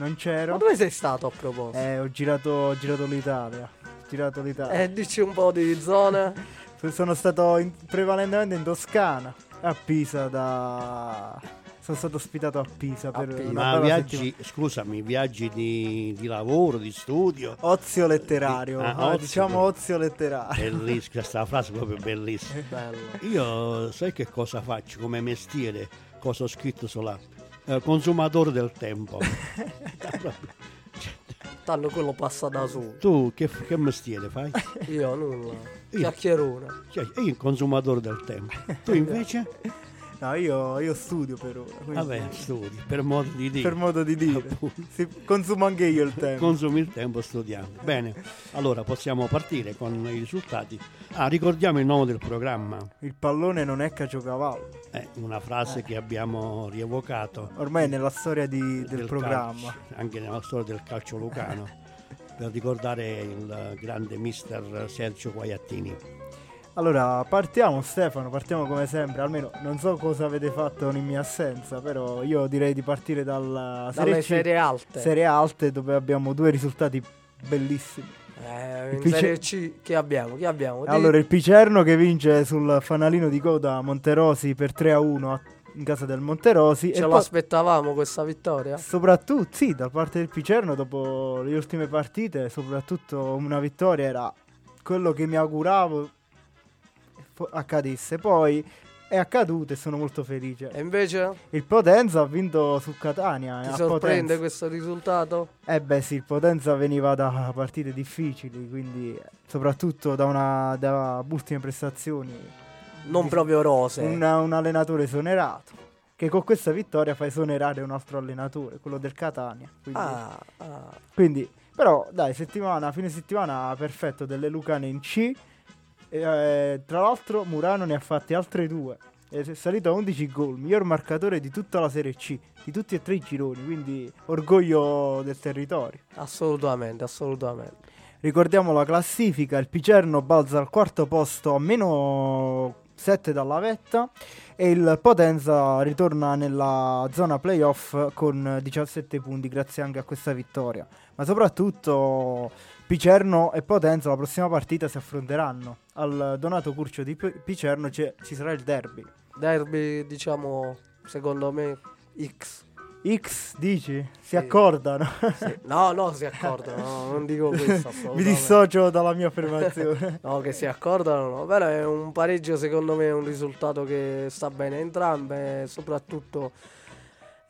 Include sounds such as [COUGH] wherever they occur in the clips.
non c'ero. Ma dove sei stato a proposito? Eh, ho girato, ho girato l'Italia. Ho girato l'Italia. Eh, dici un po' di zone. [LAUGHS] Sono stato in- prevalentemente in Toscana, a Pisa da... Sono stato ospitato a Pisa per Pisa. Ma viaggi, settimana. scusami, viaggi di, di lavoro, di studio? Ozio letterario, Ah, ah, ozio. diciamo ozio letterario. Bellissima, questa frase è proprio bellissima. Bello. Io sai che cosa faccio come mestiere? Cosa ho scritto sulla eh, consumatore del tempo. [LAUGHS] Tanto quello passa da solo. tu che, che mestiere fai? Io nulla. Io- Chiacchierone. Io il consumatore del tempo. Tu invece? [LAUGHS] No, io, io studio per ora. quindi- Vabbè, studi, per modo di dire. Per modo di dire. Sì, consumo anche io il tempo. Consumi il tempo studiando. Bene, allora possiamo partire con i risultati. Ah, ricordiamo il nome del programma. Il pallone non è caciocavallo. È una frase che abbiamo rievocato Ormai nella storia di- del, del programma. calcio, anche nella storia del calcio lucano, per ricordare il grande mister Sergio Guaiattini. Allora, partiamo Stefano, partiamo come sempre. Almeno non so cosa avete fatto in mia assenza, però io direi di partire dalla Serie Dalle C, serie alte. Serie alte dove abbiamo due risultati bellissimi. Eh, in Pice- Serie C che abbiamo? Chi abbiamo? Allora, il Picerno che vince sul fanalino di coda Monterosi per 3 a 1 a- in casa del Monterosi. Ce l'aspettavamo questa vittoria? soprattutto, sì, da parte del Picerno, dopo le ultime partite, soprattutto una vittoria era quello che mi auguravo accadesse. Poi è accaduto e sono molto felice. E invece Il Potenza ha vinto su Catania. ti a sorprende Potenza. questo risultato? Eh beh sì, il Potenza veniva da partite difficili, quindi soprattutto da, una, da ultime prestazioni. Non Di- proprio rose. Un, un allenatore esonerato, che con questa vittoria fa esonerare un altro allenatore, quello del Catania. Quindi, Ah, ah. quindi- però dai, settimana, fine settimana perfetto delle Lucane in C. Eh, tra l'altro Murano ne ha fatti altre due. È salito a 11 gol, miglior marcatore di tutta la Serie C, di tutti e tre i gironi, quindi orgoglio del territorio. assolutamente, assolutamente. Ricordiamo la classifica, il Picerno balza al quarto posto a meno 7 dalla vetta e il Potenza ritorna nella zona playoff con 17 punti grazie anche a questa vittoria. Ma soprattutto Picerno e Potenza la prossima partita si affronteranno. Al Donato Curcio di Picerno ci sarà il derby. Derby, diciamo, secondo me X. X dici? Si Sì. accordano. Sì. No, no, si accordano, no, non dico [LAUGHS] questo Mi dissocio dalla mia affermazione. [LAUGHS] No, che si accordano, no. Però è un pareggio, secondo me, è un risultato che sta bene a entrambe. Soprattutto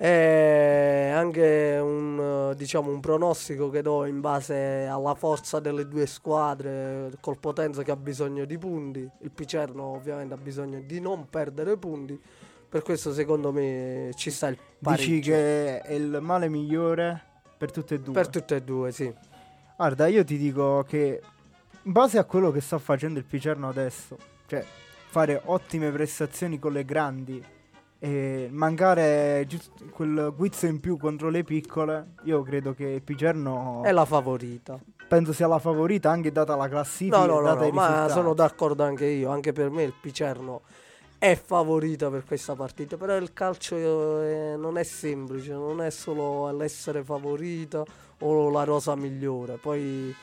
è anche un, diciamo, un pronostico che do in base alla forza delle due squadre. Col Potenza che ha bisogno di punti, il Picerno ovviamente ha bisogno di non perdere punti. Per questo, secondo me, ci sta il pareggio. Dici che è il male migliore per tutte e due. Per tutte e due, sì. Guarda, io ti dico che in base a quello che sta facendo il Picerno adesso, cioè fare ottime prestazioni con le grandi e mancare giusto quel guizzo in più contro le piccole, io credo che il Picerno È la favorita. penso sia la favorita anche data la classifica No, no, no, no, ma sono d'accordo anche io. Anche per me il Picerno è favorita per questa partita. Però il calcio eh, non è semplice, non è solo l'essere favorita o la rosa migliore. Poi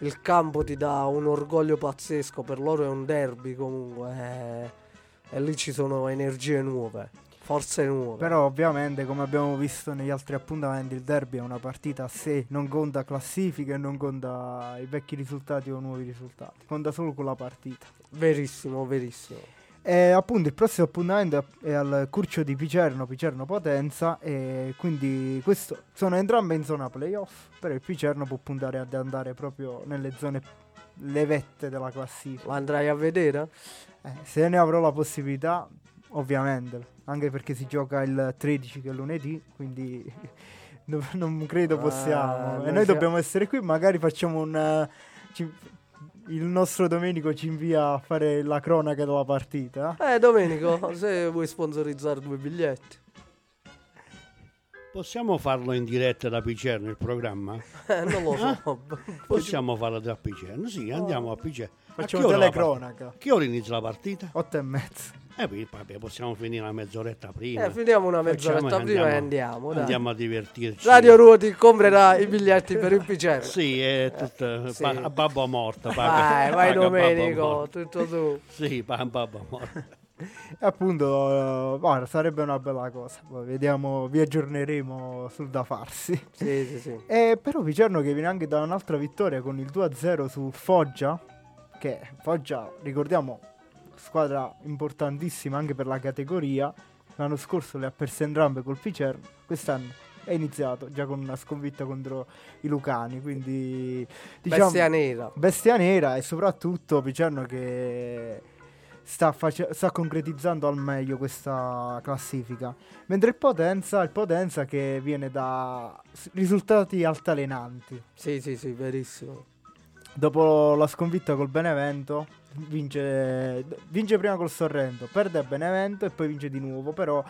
il campo ti dà un orgoglio pazzesco. Per loro è un derby comunque. eh, e lì ci sono energie nuove, forze nuove. Però ovviamente, come abbiamo visto negli altri appuntamenti, il derby è una partita a sé, non conta classifiche, non conta i vecchi risultati o nuovi risultati, conta solo quella partita. Verissimo, verissimo. E appunto il prossimo appuntamento è al Curcio di Picerno, Picerno Potenza e quindi questo, sono entrambe in zona playoff, però il Picerno può puntare ad andare proprio nelle zone le vette della classifica. Lo andrai a vedere? Eh, se ne avrò la possibilità, ovviamente, anche perché si gioca il 13 che è lunedì, quindi [LAUGHS] no- non credo Ah, possiamo. e noi dobbiamo essere qui, magari facciamo un... eh, ci- il nostro Domenico ci invia a fare la cronaca della partita. Eh, Domenico, se vuoi sponsorizzare due biglietti. Possiamo farlo in diretta da Picerno il programma? Eh, non lo so. Possiamo farlo da Picerno? Sì, andiamo a Picerno. Facciamo che ora la telecronaca. Che ora inizia la partita? 8 e mezza. Eh, poi, vabbè, possiamo finire una mezz'oretta prima. Eh, finiamo una Facciamo mezz'oretta e prima e andiamo- andiamo. dai. Andiamo a divertirci. Radio Ruoti comprerà i biglietti per il picello. Sì, è tutto sì. pa- a babbo morto. paga- Vai, vai Domenico, tutto tu. Sì, pa- babbo morto. E [LAUGHS] appunto, eh, guarda, sarebbe una bella cosa. Poi vediamo, vi aggiorneremo sul da farsi. Sì, sì, sì. E però Vicerno che viene anche da un'altra vittoria con il 2-0 su Foggia, che Foggia, ricordiamo, squadra importantissima anche per la categoria. L'anno scorso le ha perse entrambe col Picerno, quest'anno è iniziato già con una sconfitta contro i Lucani, quindi diciamo Bestia nera. bestia nera e soprattutto Picerno che sta, face- sta concretizzando al meglio questa classifica. Mentre il Potenza, il Potenza che viene da risultati altalenanti. Sì, sì, sì, verissimo. Dopo la sconfitta col Benevento, vince, vince prima col Sorrento, perde Benevento e poi vince di nuovo. Però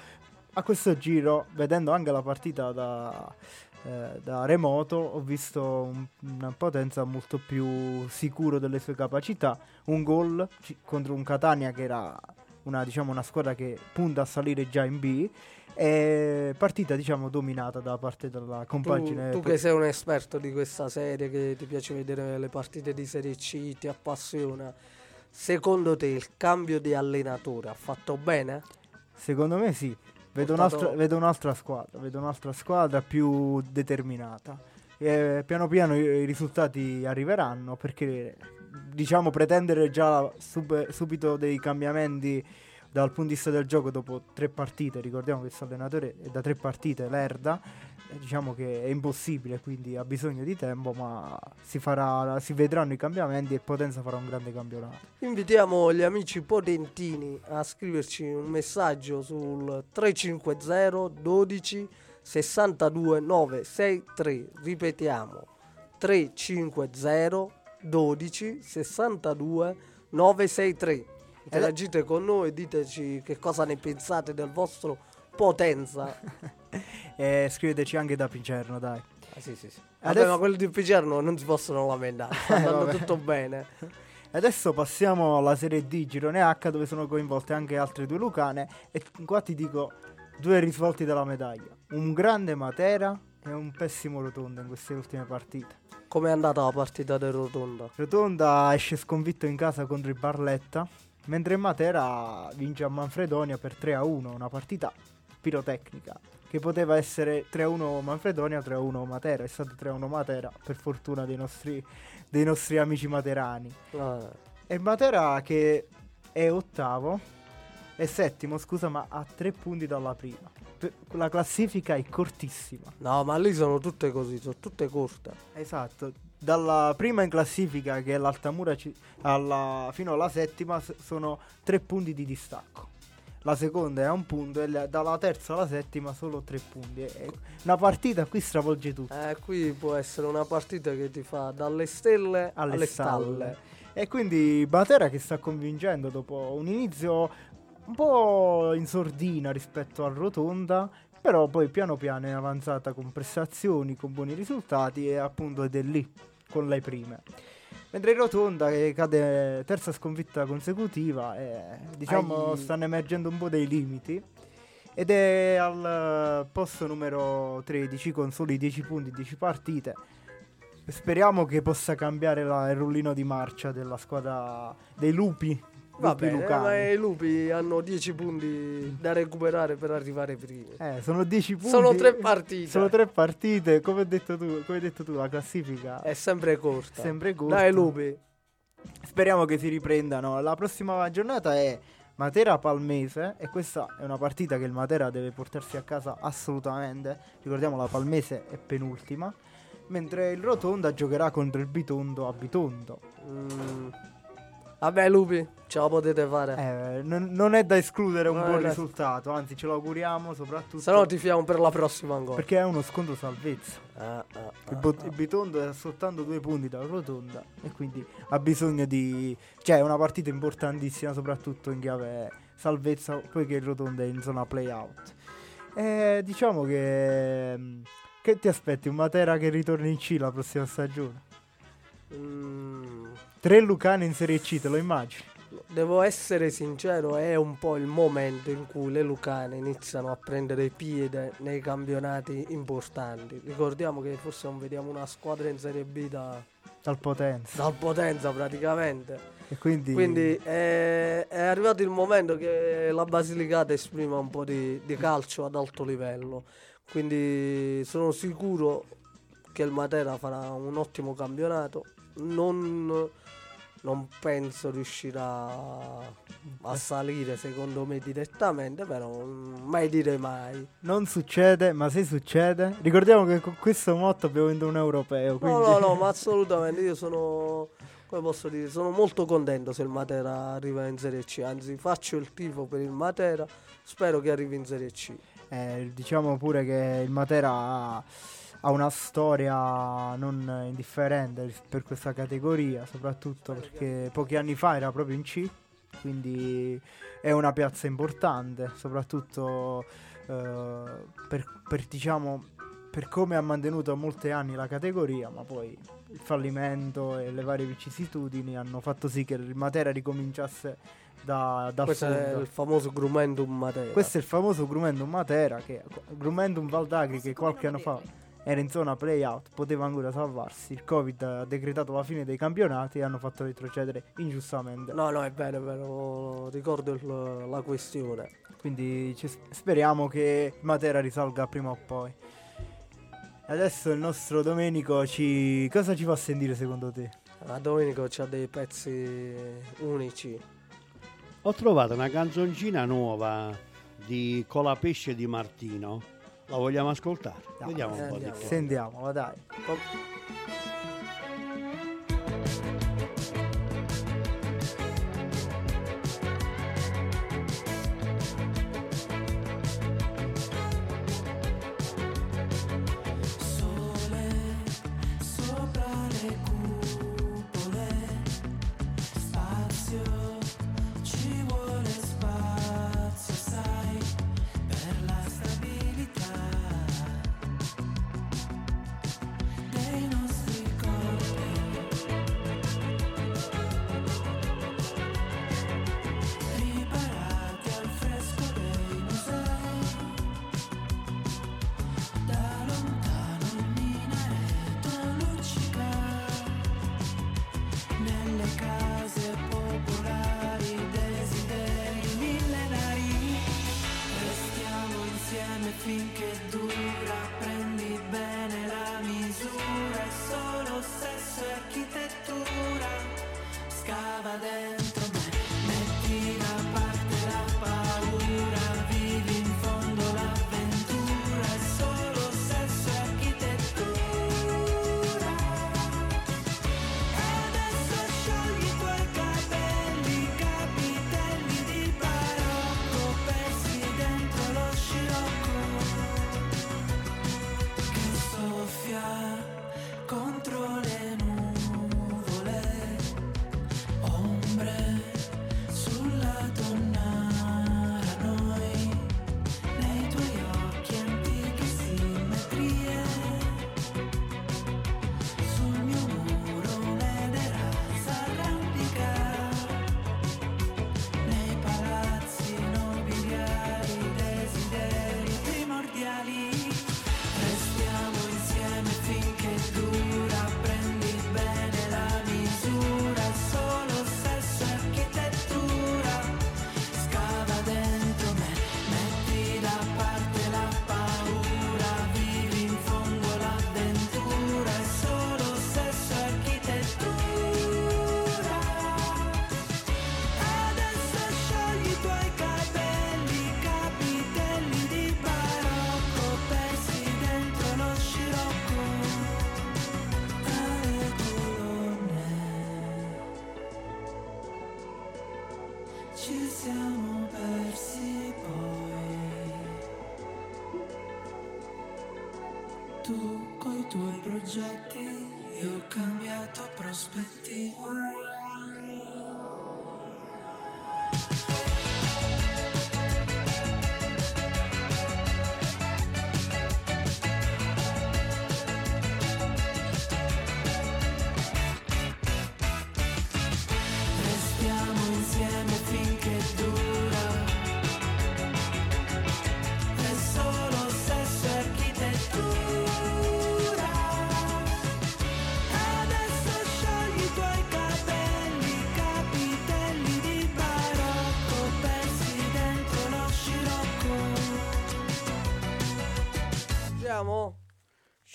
a questo giro, vedendo anche la partita da, eh, da remoto, ho visto un- una potenza molto più sicuro delle sue capacità. Un gol ci- contro un Catania che era una, diciamo, una squadra che punta a salire già in B. E partita diciamo dominata da parte della Tu, compagine tu che sei un esperto di questa serie, che ti piace vedere le partite di Serie C, ti appassiona. Secondo te il cambio di allenatore ha fatto bene? Secondo me sì, vedo, Portato- un'altra, vedo un'altra squadra, vedo un'altra squadra più determinata. E piano piano i, i risultati arriveranno perché diciamo pretendere già sub- subito dei cambiamenti dal punto di vista del gioco dopo tre partite, ricordiamo che questo allenatore è da tre partite lerda, diciamo che è impossibile, quindi ha bisogno di tempo, ma si, farà, si vedranno i cambiamenti e Potenza farà un grande campionato. Invitiamo gli amici potentini a scriverci un messaggio sul 350 12 62 963. Ripetiamo 350 12 62 963. Interagite con noi, diteci che cosa ne pensate del vostro Potenza. [LAUGHS] E scriveteci anche da Picerno, dai. Ah, sì, sì, sì. Vabbè, Adesso- ma quelli di Picerno non si possono lamentare, [LAUGHS] sta Eh, andando vabbè. tutto bene. Adesso passiamo alla Serie D Girone H dove sono coinvolte anche altre due Lucane e qua ti dico due risvolti della medaglia. Un grande Matera e un pessimo Rotonda in queste ultime partite. Com'è andata la partita del Rotonda? Rotonda esce sconfitto in casa contro il Barletta, mentre Matera vince a Manfredonia per 3-1, una partita pirotecnica che poteva essere 3-1 Manfredonia, 3-1 Matera, è stato 3-1 Matera per fortuna dei nostri, dei nostri amici materani. Ah, E Matera che è ottavo, è settimo, scusa, ma ha tre punti dalla prima. La classifica è cortissima. no, ma lì sono tutte così, sono tutte corte. Esatto. Dalla prima in classifica, che è l'Altamura, alla- fino alla settima, sono tre punti di distacco. La seconda è a un punto e la- dalla terza alla settima solo tre punti. E- una partita qui stravolge tutto. Eh, qui può essere una partita che ti fa dalle stelle alle, alle stalle. stalle. E quindi Matera che sta convincendo dopo un inizio un po' in sordina rispetto al Rotonda, però poi piano piano è avanzata con prestazioni, con buoni risultati e appunto ed è lì con le prime. Mentre il Rotonda che cade terza sconfitta consecutiva, e, diciamo Ai. stanno emergendo un po' dei limiti. Ed è al eh, posto numero 13 con soli 10 punti, 10 partite. Speriamo che possa cambiare la- il rullino di marcia della squadra dei lupi. Va lupi bene, lucani. ma i lupi hanno 10 punti da recuperare per arrivare primi. Eh, sono 10 punti. Sono tre partite. Sono tre partite. Come hai detto tu, come hai detto tu la classifica È sempre corta. sempre corta. Dai lupi. Speriamo che si riprendano. La prossima giornata è Matera Palmese e questa è una partita che il Matera deve portarsi a casa assolutamente. Ricordiamo la Palmese è penultima. Mentre il Rotonda giocherà contro il Bitondo a Bitondo. Mm. Vabbè lupi, ce la potete fare. Eh, non, non è da escludere un No, buon risultato, anzi ce lo auguriamo soprattutto Se no ti fiamo per la prossima ancora. perché è uno scontro salvezza. Ah, ah, Il, ah, Bo- ah. il Bitondo è soltanto due punti dalla Rotonda e quindi ha bisogno di... cioè è una partita importantissima soprattutto in chiave salvezza poiché il Rotonda è in zona playout. E diciamo che... Che ti aspetti? Un Matera che ritorni in C la prossima stagione? Mm. Tre Lucane in Serie C, te lo immagini? devo essere sincero, è un po' il momento in cui le Lucane iniziano a prendere piede nei campionati importanti. Ricordiamo che forse non vediamo una squadra in Serie B da, Dal Potenza. dal Potenza praticamente. E quindi, Quindi è, è arrivato il momento che la Basilicata esprima un po' di, di calcio ad alto livello. Quindi sono sicuro che il Matera farà un ottimo campionato. Non, non penso riuscirà a salire secondo me direttamente, però mm, mai dire mai. non succede, ma se succede, ricordiamo che con questo motto abbiamo vinto un europeo. No, Quindi... no, no, [LAUGHS] ma assolutamente io sono, come posso dire, sono molto contento se il Matera arriva in Serie C, anzi faccio il tifo per il Matera, spero che arrivi in Serie C. Eh, diciamo pure che il Matera ha, ha una storia non indifferente per questa categoria, soprattutto perché pochi anni fa era proprio in C, quindi è una piazza importante, soprattutto eh, per, per, diciamo, per come ha mantenuto molti anni la categoria, ma poi il fallimento e le varie vicissitudini hanno fatto sì che il Matera ricominciasse da, dal Questo è fondo. il famoso Grumendum Matera. Questo è il famoso Grumendum Matera, che Grumendum Valdagri che qualche anno fa era in zona play-out, poteva ancora salvarsi. Il Covid ha decretato la fine dei campionati e hanno fatto retrocedere ingiustamente. No, no, è vero, è vero, ricordo il- la questione. Quindi ci- speriamo che Matera risalga prima o poi. Adesso il nostro Domenico ci... cosa ci fa sentire secondo te? La Domenico c'ha dei pezzi unici. Ho trovato una canzoncina nuova di Colapesce di Martino. La vogliamo ascoltare? No, Vediamo un po' di. Sentiamola, dai.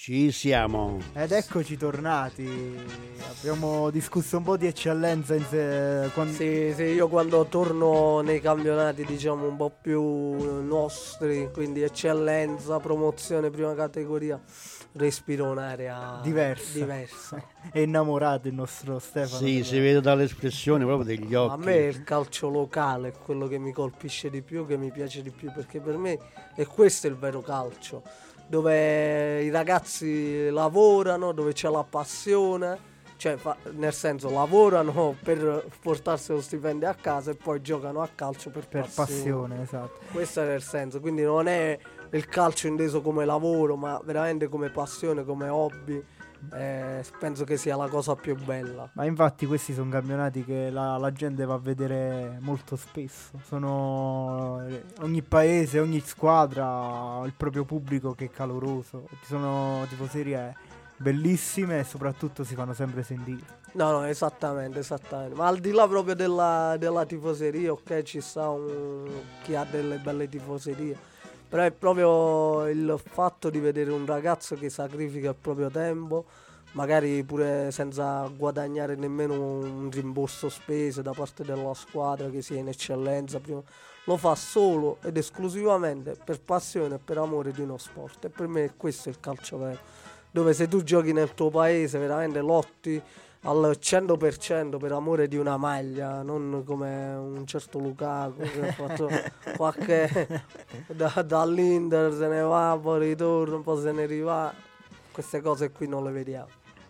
Ci siamo. Ed eccoci tornati. Abbiamo discusso un po' di eccellenza in se- quan- Sì, sì, io quando torno nei campionati diciamo un po' più nostri, quindi eccellenza, promozione, prima categoria, respiro un'area Diversa. diversa. [LAUGHS] È innamorato il nostro Stefano. Sì, della- si vede dall'espressione proprio degli occhi. A me il calcio locale è quello che mi colpisce di più, che mi piace di più, perché per me è questo il vero calcio, dove i ragazzi lavorano, dove c'è la passione, cioè fa- nel senso lavorano per portarsi lo stipendio a casa e poi giocano a calcio per, Per passione, esatto. Questo è il senso, quindi non è il calcio inteso come lavoro, ma veramente come passione, come hobby. Eh, penso che sia la cosa più bella. Ma infatti questi sono campionati che la, la gente va a vedere molto spesso. Sono eh, ogni paese, ogni squadra ha il proprio pubblico che è caloroso. Ci sono tifoserie bellissime e soprattutto si fanno sempre sentire. No, no, esattamente, esattamente. Ma al di là proprio della, della tifoseria, ok, ci sta un, chi ha delle belle tifoserie. Però è proprio il fatto di vedere un ragazzo che sacrifica il proprio tempo, magari pure senza guadagnare nemmeno un rimborso spese da parte della squadra che sia in eccellenza. Prima. Lo fa solo ed esclusivamente per passione e per amore di uno sport. E per me questo è il calcio vero. Dove se tu giochi nel tuo paese veramente lotti al 100% per amore di una maglia, non come un certo Lukaku che ha fatto [LAUGHS] qualche da- dall'Inter se ne va, poi ritorna, poi se ne riva. Queste cose qui non le vediamo.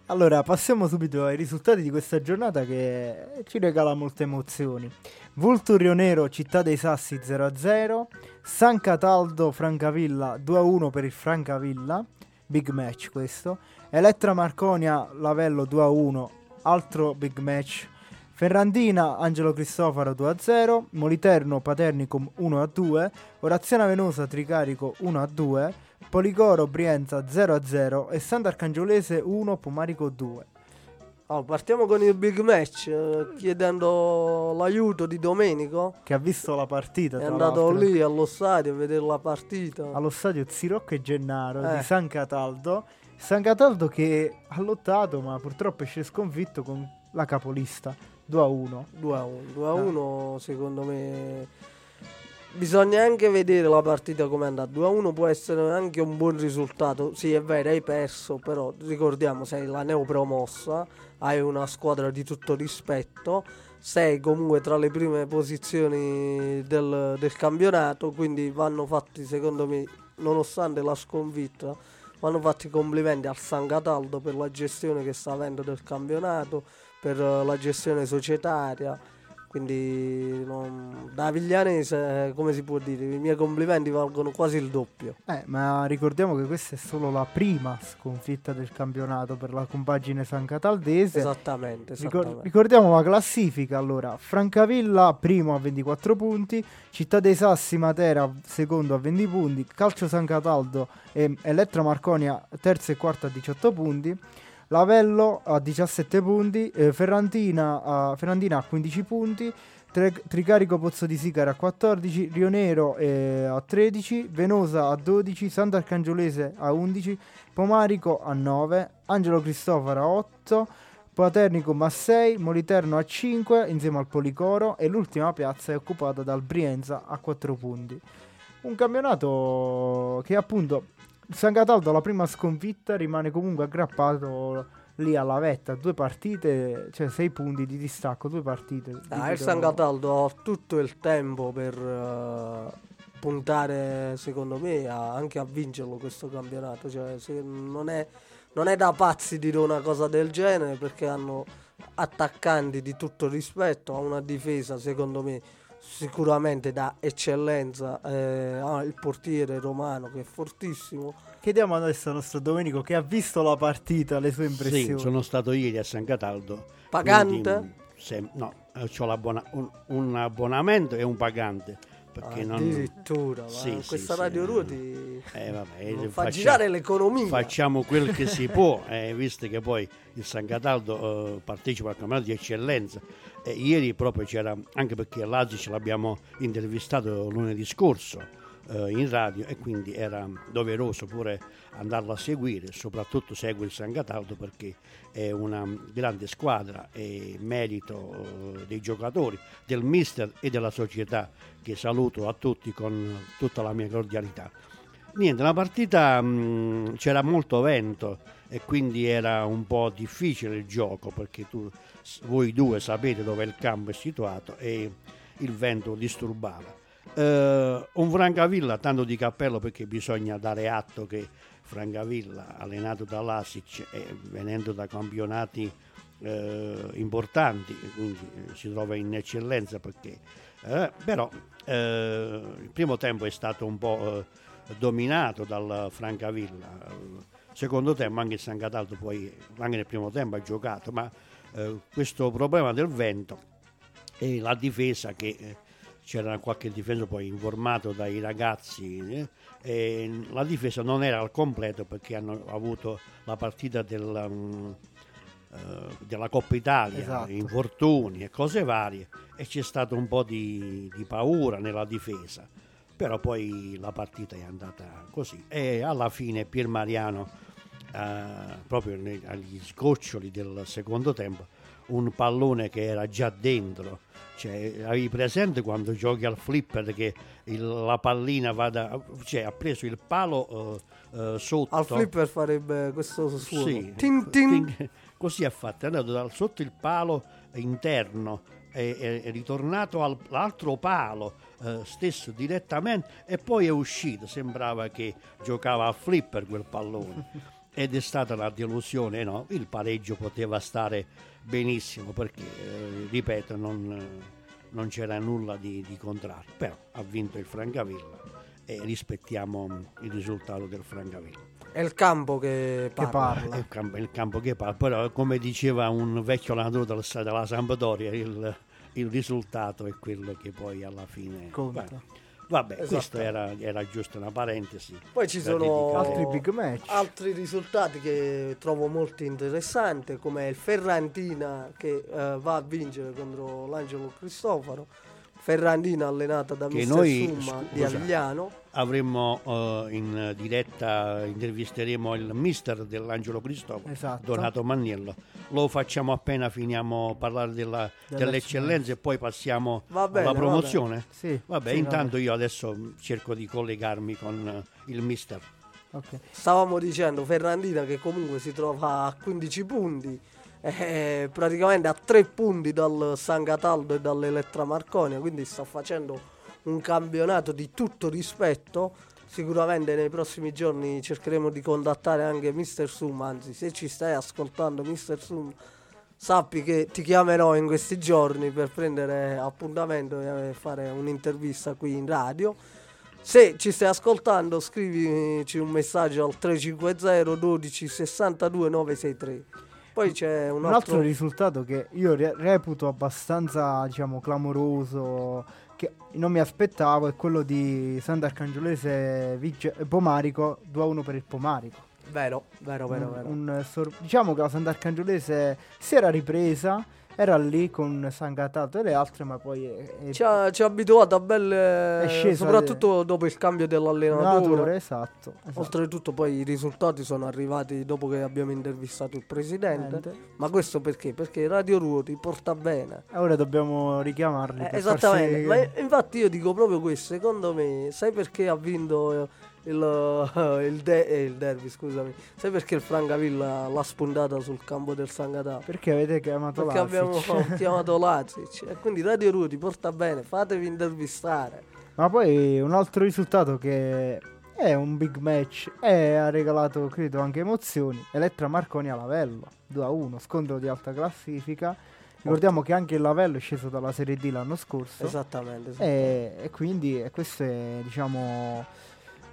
Allora, passiamo subito ai risultati di questa giornata che ci regala molte emozioni. Vulturio Nero, Città dei Sassi 0-0, San Cataldo, Francavilla 2-1 per il Francavilla, big match questo, Elettra Marconia, Lavello 2-1, altro big match, Ferrandina, Angelo Cristofaro 2-0, Moliterno, Paternicum 1-2, Orazione Venosa, Tricarico 1-2, Policoro, Brienza 0-0 e Sant'Arcangiolese 1, Pomarico 2. Allora, partiamo con il big match, eh, chiedendo l'aiuto di Domenico. Che ha visto la partita. È andato l'altro, lì allo stadio a vedere la partita. allo stadio Zirocco e Gennaro Eh. di San Cataldo. San Cataldo che ha lottato, ma purtroppo esce sconfitto con la capolista 2-1. 2 a 1. 2 a 1 secondo me bisogna anche vedere la partita come è andata. 2 a 1 può essere anche un buon risultato. Sì, è vero, hai perso, però ricordiamo sei la neopromossa, hai una squadra di tutto rispetto, sei comunque tra le prime posizioni del, del campionato, quindi vanno fatti secondo me, nonostante la sconfitta, vanno fatti i complimenti al San Cataldo per la gestione che sta avendo del campionato, per eh, la gestione societaria. Quindi non- da Viglianese, eh, come si può dire, i miei complimenti valgono quasi il doppio. Eh, ma ricordiamo che questa è solo la prima sconfitta del campionato per la compagine San Cataldese. Esattamente, esattamente. ricordiamo la classifica allora Francavilla primo a 24 punti Città dei Sassi Matera secondo a 20 punti Calcio San Cataldo e Elettra Marconia terzo e quarto a 18 punti Lavello a 17 punti eh, Ferrantina, a, Ferrandina a 15 punti Tre- Tricarico Pozzo di Sicara a 14 Rionero eh, a 13 Venosa a 12 Sant'Arcangiolese a 11 Pomarico a 9 Angelo Cristoforo a 8 Paternicum a 6, Moliterno a 5 insieme al Policoro e l'ultima piazza è occupata dal Brienza a 4 punti. Un campionato che appunto San Cataldo la prima sconfitta rimane comunque aggrappato lì alla vetta, due partite, cioè 6 punti di distacco, due partite. Ah, il San Cataldo ha tutto il tempo per eh, puntare, secondo me, a- anche a vincerlo questo campionato. Cioè, non, è, non è da pazzi dire una cosa del genere perché hanno attaccanti di tutto rispetto, ha una difesa, secondo me, sicuramente da eccellenza. eh, ha il portiere romano che è fortissimo. Chiediamo adesso al nostro Domenico che ha visto la partita, le sue Sì, impressioni. sono stato ieri a San Cataldo. Pagante? quindi, se- no, ho un, un abbonamento e un pagante. Perché non... Addirittura, Sì, ma sì, questa sì, Radio eh. Ruoti Eh, vabbè, non fa faccia- girare l'economia. Facciamo quel che si può, [LAUGHS] eh, visto che poi il San Cataldo eh, partecipa al campionato di eccellenza. E ieri proprio c'era, anche perché Lazio ce l'abbiamo intervistato lunedì scorso, eh, in radio e quindi era doveroso pure andarlo a seguire, soprattutto segue il San Cataldo perché è una grande squadra e merito eh, dei giocatori, del mister e della società che saluto a tutti con tutta la mia cordialità. Niente, la partita mh, c'era molto vento e quindi era un po' difficile il gioco perché tu, voi due sapete dove il campo è situato e il vento disturbava. Eh, un Francavilla, tanto di cappello perché bisogna dare atto che Francavilla, allenato da Lasic e venendo da campionati eh, importanti, quindi eh, si trova in eccellenza perché eh, però eh, il primo tempo è stato un po' eh, dominato dal Francavilla. Il secondo tempo anche il San Cataldo poi anche nel primo tempo ha giocato, ma questo problema del vento e la difesa che c'era qualche difesa poi informato dai ragazzi eh, e la difesa non era al completo perché hanno avuto la partita del, um, eh, della Coppa Italia, Esatto. infortuni e cose varie e c'è stato un po' di, di paura nella difesa però poi la partita è andata così e alla fine Pier Mariano eh, proprio nei- agli sgoccioli del secondo tempo un pallone che era già dentro cioè, avevi presente quando giochi al flipper che il- la pallina vada cioè ha preso il palo eh, eh, sotto Al flipper farebbe questo suono. sì, Tin tin. tin- così ha fatto, è andato dal sotto il palo interno, è, è- è ritornato al- all'altro palo eh, stesso direttamente e poi è uscito, sembrava che giocava a flipper quel pallone. [LAUGHS] Ed è stata una delusione, no? Il pareggio poteva stare benissimo perché, eh, ripeto, non, non c'era nulla di, di contrario. Però ha vinto il Francavilla e rispettiamo il risultato del Francavilla. È il campo che Che parla. È parla. il campo, è il campo che parla, però come diceva un vecchio allenatore del- della Sampdoria, il, il risultato è quello che poi alla fine Conta. Va- Vabbè, Esatto. questo era, era giusto una parentesi. Poi ci sono. Altri big match. altri risultati che trovo molto interessanti, come il Ferrantina che eh, va a vincere contro l'Angelo Cristoforo. Ferrantina allenata da Che Mister noi, Summa di scusa, Avigliano. Avremmo eh, in diretta, intervisteremo il mister dell'Angelo Cristoforo, Esatto. Donato Maniello. Lo facciamo appena finiamo a parlare della- dell'eccellenza e poi passiamo Va bene, alla va promozione. Sì. Vabbè, sì, intanto io adesso cerco di collegarmi con eh, il mister. Ok. Stavamo dicendo Ferrandina che comunque si trova a 15 punti, eh, praticamente a 3 punti dal San Cataldo e dall'Elettra Marconia, quindi sta facendo un campionato di tutto rispetto. Sicuramente nei prossimi giorni cercheremo di contattare anche Mister Sum, anzi se ci stai ascoltando Mister Sum sappi che ti chiamerò in questi giorni per prendere appuntamento e fare un'intervista qui in radio. Se ci stai ascoltando, scrivici un messaggio al 350 12 62 963. Poi c'è un, Un altro, altro risultato che io re- reputo abbastanza, diciamo, clamoroso, che non mi aspettavo, è quello di Sant'Arcangiolese Vice- Pomarico, 2-1 per il Pomarico. Vero, vero, vero, Un- vero. un sor- diciamo che la Sant'Arcangiolese si era ripresa, era lì con San Cataldo e le altre, ma poi è, è Ci ha, ci ha abituato a belle. È scesa soprattutto dopo il cambio dell'allenatore. allenatore, esatto. esatto. Oltretutto, poi i risultati sono arrivati dopo che abbiamo intervistato il presidente. Ma questo perché? Perché Radio Ruoti porta bene. E Ora dobbiamo richiamarli. Eh, esattamente, farsi- ma infatti io dico proprio questo, secondo me, sai perché ha vinto eh, il, eh, il, de- eh, il derby, scusami, sai perché il Francavilla l'ha spuntata sul campo del San Cataldo? Perché avete chiamato Perché abbiamo [LAUGHS] Lazic. chiamato Lazic e quindi Radio Ruti porta bene, fatevi intervistare. Ma poi un altro risultato che è un big match e ha regalato, credo, anche emozioni. Elettra Marconi a Lavello, 2-1, scontro di alta classifica. Ricordiamo che anche il Lavello è sceso dalla Serie D l'anno scorso. Esattamente. esattamente. E, e quindi e questo è, diciamo,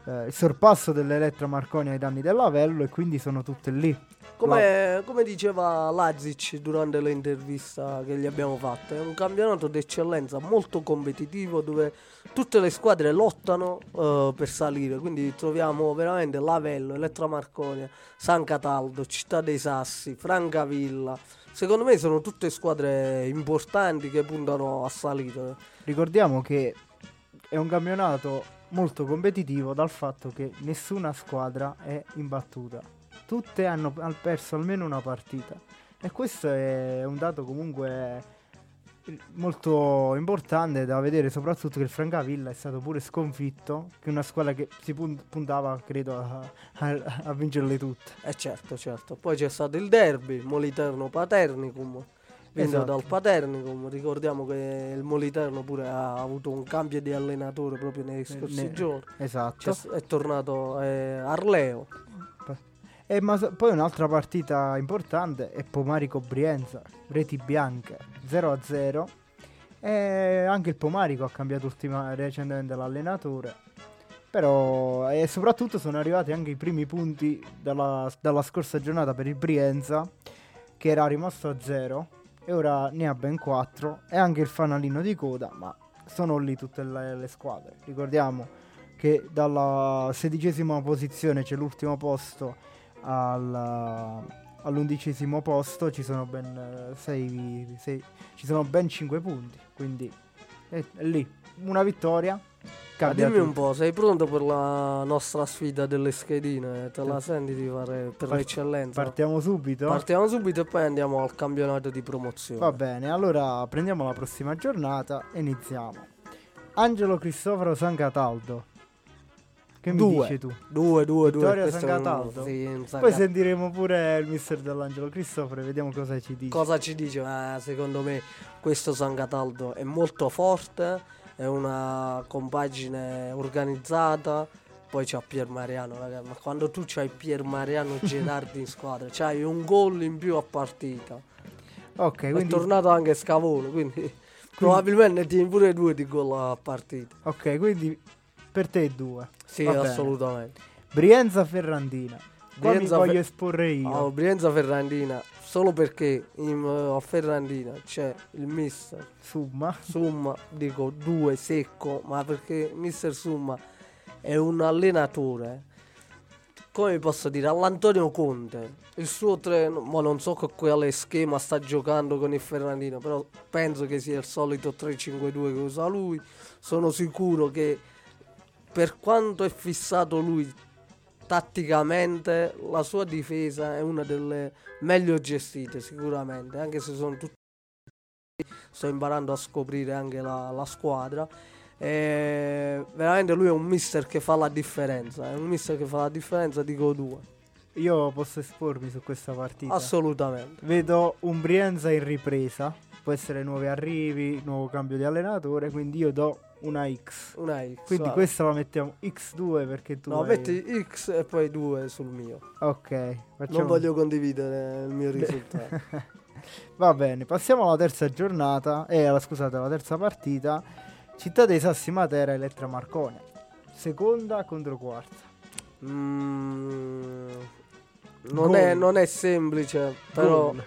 eh, il sorpasso dell'Elettra Marconi ai danni del Lavello e quindi sono tutte lì. Come, come diceva Lazic durante l'intervista che gli abbiamo fatto, è un campionato d'eccellenza molto competitivo dove tutte le squadre lottano eh, per salire, quindi troviamo veramente Lavello, Elettra Marconia, San Cataldo, Città dei Sassi, Francavilla. Secondo me sono tutte squadre importanti che puntano a salire. Ricordiamo che è un campionato molto competitivo dal fatto che nessuna squadra è imbattuta. Tutte hanno, perso almeno una partita. E questo è un dato comunque molto importante da vedere, soprattutto che il Francavilla è stato pure sconfitto, che è una squadra che si pun- puntava, credo, a, a- a vincerle tutte. Eh certo, certo. Poi c'è stato il derby, Moliterno Paternicum. Esatto. dal Paternicum, ricordiamo che il Moliterno pure ha avuto un cambio di allenatore proprio nei scorsi ne- giorni. Esatto. C'è- è tornato eh, Arleo. E ma so- poi un'altra partita importante è Pomarico Brienza, reti bianche 0-0. E anche il Pomarico ha cambiato ultima- recentemente l'allenatore. Però e soprattutto sono arrivati anche i primi punti dalla, dalla scorsa giornata per il Brienza, che era rimasto a 0 e ora ne ha ben 4. E anche il fanalino di coda, ma sono lì tutte le, le squadre. Ricordiamo che dalla sedicesima posizione c'è l'ultimo posto al- all'undicesimo posto ci sono ben 6 ci sono ben 5 punti quindi è, è lì una vittoria Ma dimmi un po', sei pronto per la nostra sfida delle schedine? Te la senti di fare per Part- l'eccellenza? partiamo subito Partiamo subito e poi andiamo al campionato di promozione. va bene allora prendiamo la prossima giornata e iniziamo Angelo Cristoforo San Cataldo che mi Due. dici tu? Due, due, due. Vittoria questo San Cataldo? sì, San Poi Cat- sentiremo pure il mister dell'Angelo Cristoforo e vediamo cosa ci dice. Cosa ci dice? Eh, secondo me questo San Cataldo è molto forte, è una compagine organizzata. Poi c'ha Pier Mariano, raga, ma quando tu c'hai Pier Mariano [LAUGHS] Gerardi in squadra, c'hai un gol in più a partita. Ok, È quindi, tornato anche Scavone, quindi [LAUGHS] probabilmente tieni pure due di gol a partita. ok, quindi per te due. Sì, Va bene. assolutamente. Brienza Ferrandina. Qua Brienza mi voglio Fe- esporre io. Oh, Brienza Ferrandina, solo perché in, eh, a Ferrandina c'è il mister Summa. Summa, dico due secco, ma perché mister Summa è un allenatore, come posso dire, all'Antonio Conte, il suo treno, ma non so con quale schema sta giocando con il Ferrandino, però penso che sia il solito 3-5-2 che usa lui, sono sicuro che per quanto è fissato lui tatticamente, la sua difesa è una delle meglio gestite sicuramente, anche se sono tutti sto imparando a scoprire anche la, la squadra. E veramente lui è un mister che fa la differenza. È un mister che fa la differenza, dico due. Io posso espormi su questa partita. Assolutamente. Vedo un Brienza in ripresa. Può essere nuovi arrivi, nuovo cambio di allenatore. Quindi io do una X. Una X. Quindi guarda. questa la mettiamo X2 perché tu No, hai- metti X e poi 2 sul mio. Ok. Facciamo... Non voglio condividere il mio risultato. [LAUGHS] Va bene, passiamo alla terza giornata. Eh, alla, scusate, alla terza partita. Città dei Sassi Matera Elettra Marcone. Seconda contro quarta. Mm, non, è, non è semplice, però Gol.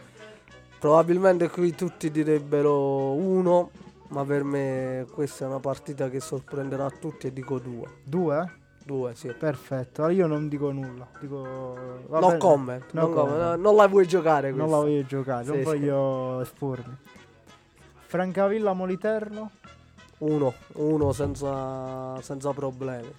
probabilmente qui tutti direbbero uno. Ma per me questa è una partita che sorprenderà tutti e dico due. Due? Due, sì. Perfetto. Allora io non dico nulla. Dico... No comment, No non, comment. comment. non la vuoi giocare Non questa. la voglio giocare, non Sì, sì. voglio espormi. Francavilla Moliterno. Uno, uno senza, senza problemi.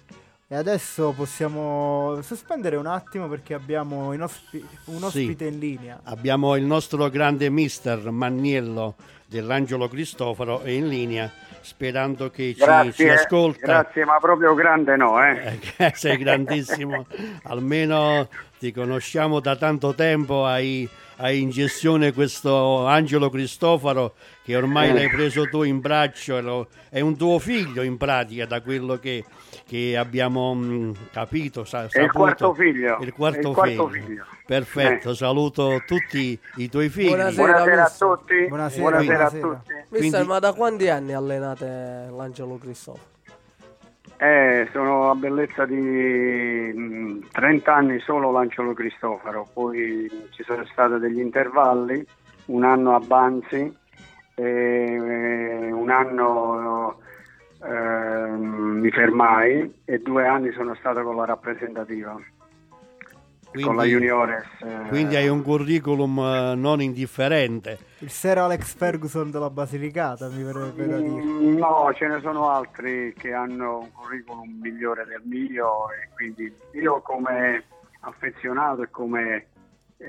E adesso possiamo sospendere un attimo perché abbiamo ospi- un Sì. ospite in linea. Abbiamo il nostro grande mister Manniello dell'Angelo Cristoforo è in linea, sperando che ci, ci ascolta. grazie, ma proprio grande no, eh. Eh, [LAUGHS] sei grandissimo, almeno ti conosciamo da tanto tempo, hai, hai in gestione questo Angelo Cristoforo che ormai Eh. l'hai preso tu in braccio, lo- è un tuo figlio in pratica da quello che, che abbiamo mh, capito. sa- È il saputo. quarto figlio. Il quarto, il quarto figlio. figlio. Perfetto, Eh. saluto tutti i tuoi figli. Buonasera. Buonasera a tutti. Buonasera, Buonasera, buonasera. a tutti. Mister, Quindi- ma da quanti anni allenate l'Angelo Cristoforo? Eh, sono a bellezza di mh, 30 anni solo l'Angelo Cristoforo, poi ci sono stati degli intervalli, un anno a Banzi, e un anno ehm, mi fermai e due anni sono stato con la rappresentativa. Con la Juniores. eh, quindi hai un curriculum eh, non indifferente. Il Sir Alex Ferguson della Basilicata, mi verrebbe da dire. Mm, No, ce ne sono altri che hanno un curriculum migliore del mio e quindi io come affezionato e come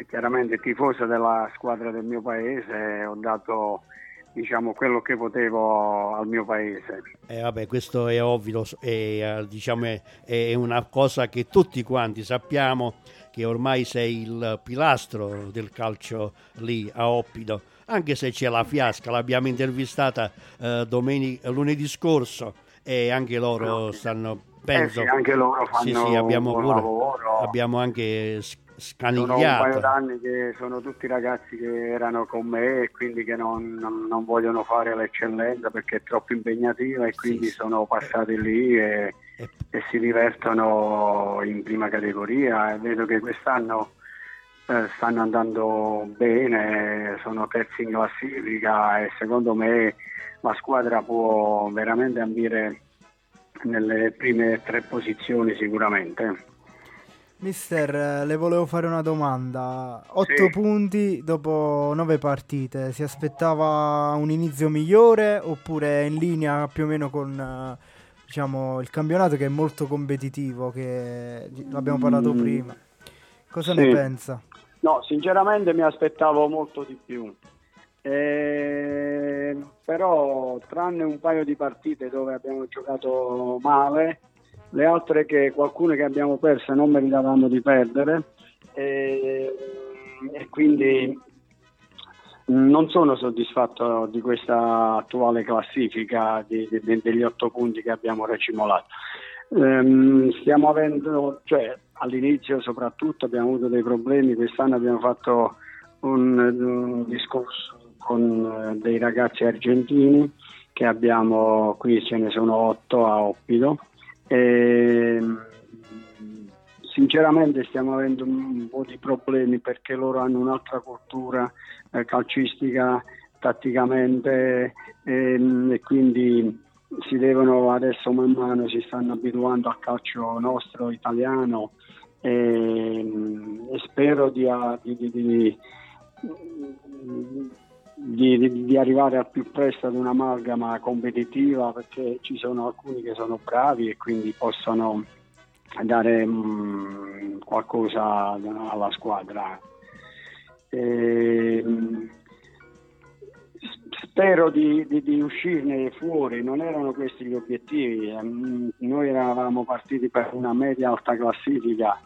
chiaramente tifoso della squadra del mio paese ho dato diciamo quello che potevo al mio paese. Eh, vabbè, questo è ovvio, è, eh, diciamo, è, è una cosa che tutti quanti sappiamo che ormai sei il pilastro del calcio lì a Oppido, anche se c'è la fiasca, l'abbiamo intervistata eh, domenica, lunedì scorso e anche loro stanno, penso, Eh sì, anche loro fanno sì, sì, abbiamo, un buon pure- lavoro. abbiamo anche s- Sono un paio scanigliato. d'anni che sono tutti ragazzi che erano con me e quindi che non, non- non vogliono fare l'eccellenza perché è troppo impegnativa e quindi sì. sono passati lì e, E- e si divertono in prima categoria e vedo che quest'anno eh, stanno andando bene, sono terzi in classifica e secondo me la squadra può veramente ambire nelle prime tre posizioni sicuramente. Mister, eh, le volevo fare una domanda. 8 Sì. punti dopo 9 partite. Si aspettava un inizio migliore oppure è in linea più o meno con eh, diciamo, il campionato che è molto competitivo, che l'abbiamo parlato Mm. prima. Cosa Sì. ne pensa? No, sinceramente mi aspettavo molto di più. Eh, però tranne un paio di partite dove abbiamo giocato male, le altre che qualcune che abbiamo perse non meritavamo di perdere eh, e quindi non sono soddisfatto di questa attuale classifica di- di- degli otto punti che abbiamo racimolato. Ehm, stiamo avendo, cioè all'inizio soprattutto abbiamo avuto dei problemi, quest'anno abbiamo fatto un, un discorso con eh, dei ragazzi argentini che abbiamo, qui ce ne sono otto a Oppido. E, sinceramente stiamo avendo un po' di problemi perché loro hanno un'altra cultura eh, calcistica tatticamente ehm, e quindi si devono adesso man mano si stanno abituando al calcio nostro italiano e, e spero di- di- di- di- di arrivare al più presto ad un'amalgama competitiva perché ci sono alcuni che sono bravi e quindi possono dare mm, qualcosa alla squadra. Ehm, spero di, di- di uscirne fuori, non erano questi gli obiettivi, ehm, noi eravamo partiti per una media alta classifica,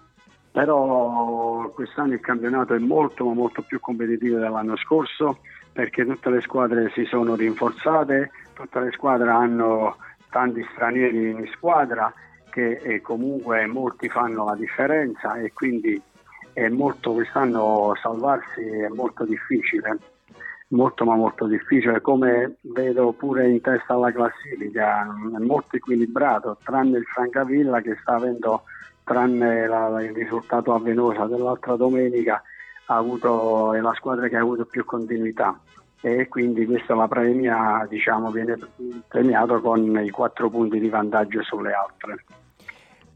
però quest'anno il campionato è molto molto più competitivo dell'anno scorso perché tutte le squadre si sono rinforzate, tutte le squadre hanno tanti stranieri in squadra che eh, comunque molti fanno la differenza e quindi è molto quest'anno salvarsi è molto difficile molto ma molto difficile come vedo pure in testa alla classifica è molto equilibrato tranne il Francavilla che sta avendo tranne la- il risultato a Venosa dell'altra domenica ha avuto, è la squadra che ha avuto più continuità. E quindi questa la premia diciamo viene premiato con i quattro punti di vantaggio sulle altre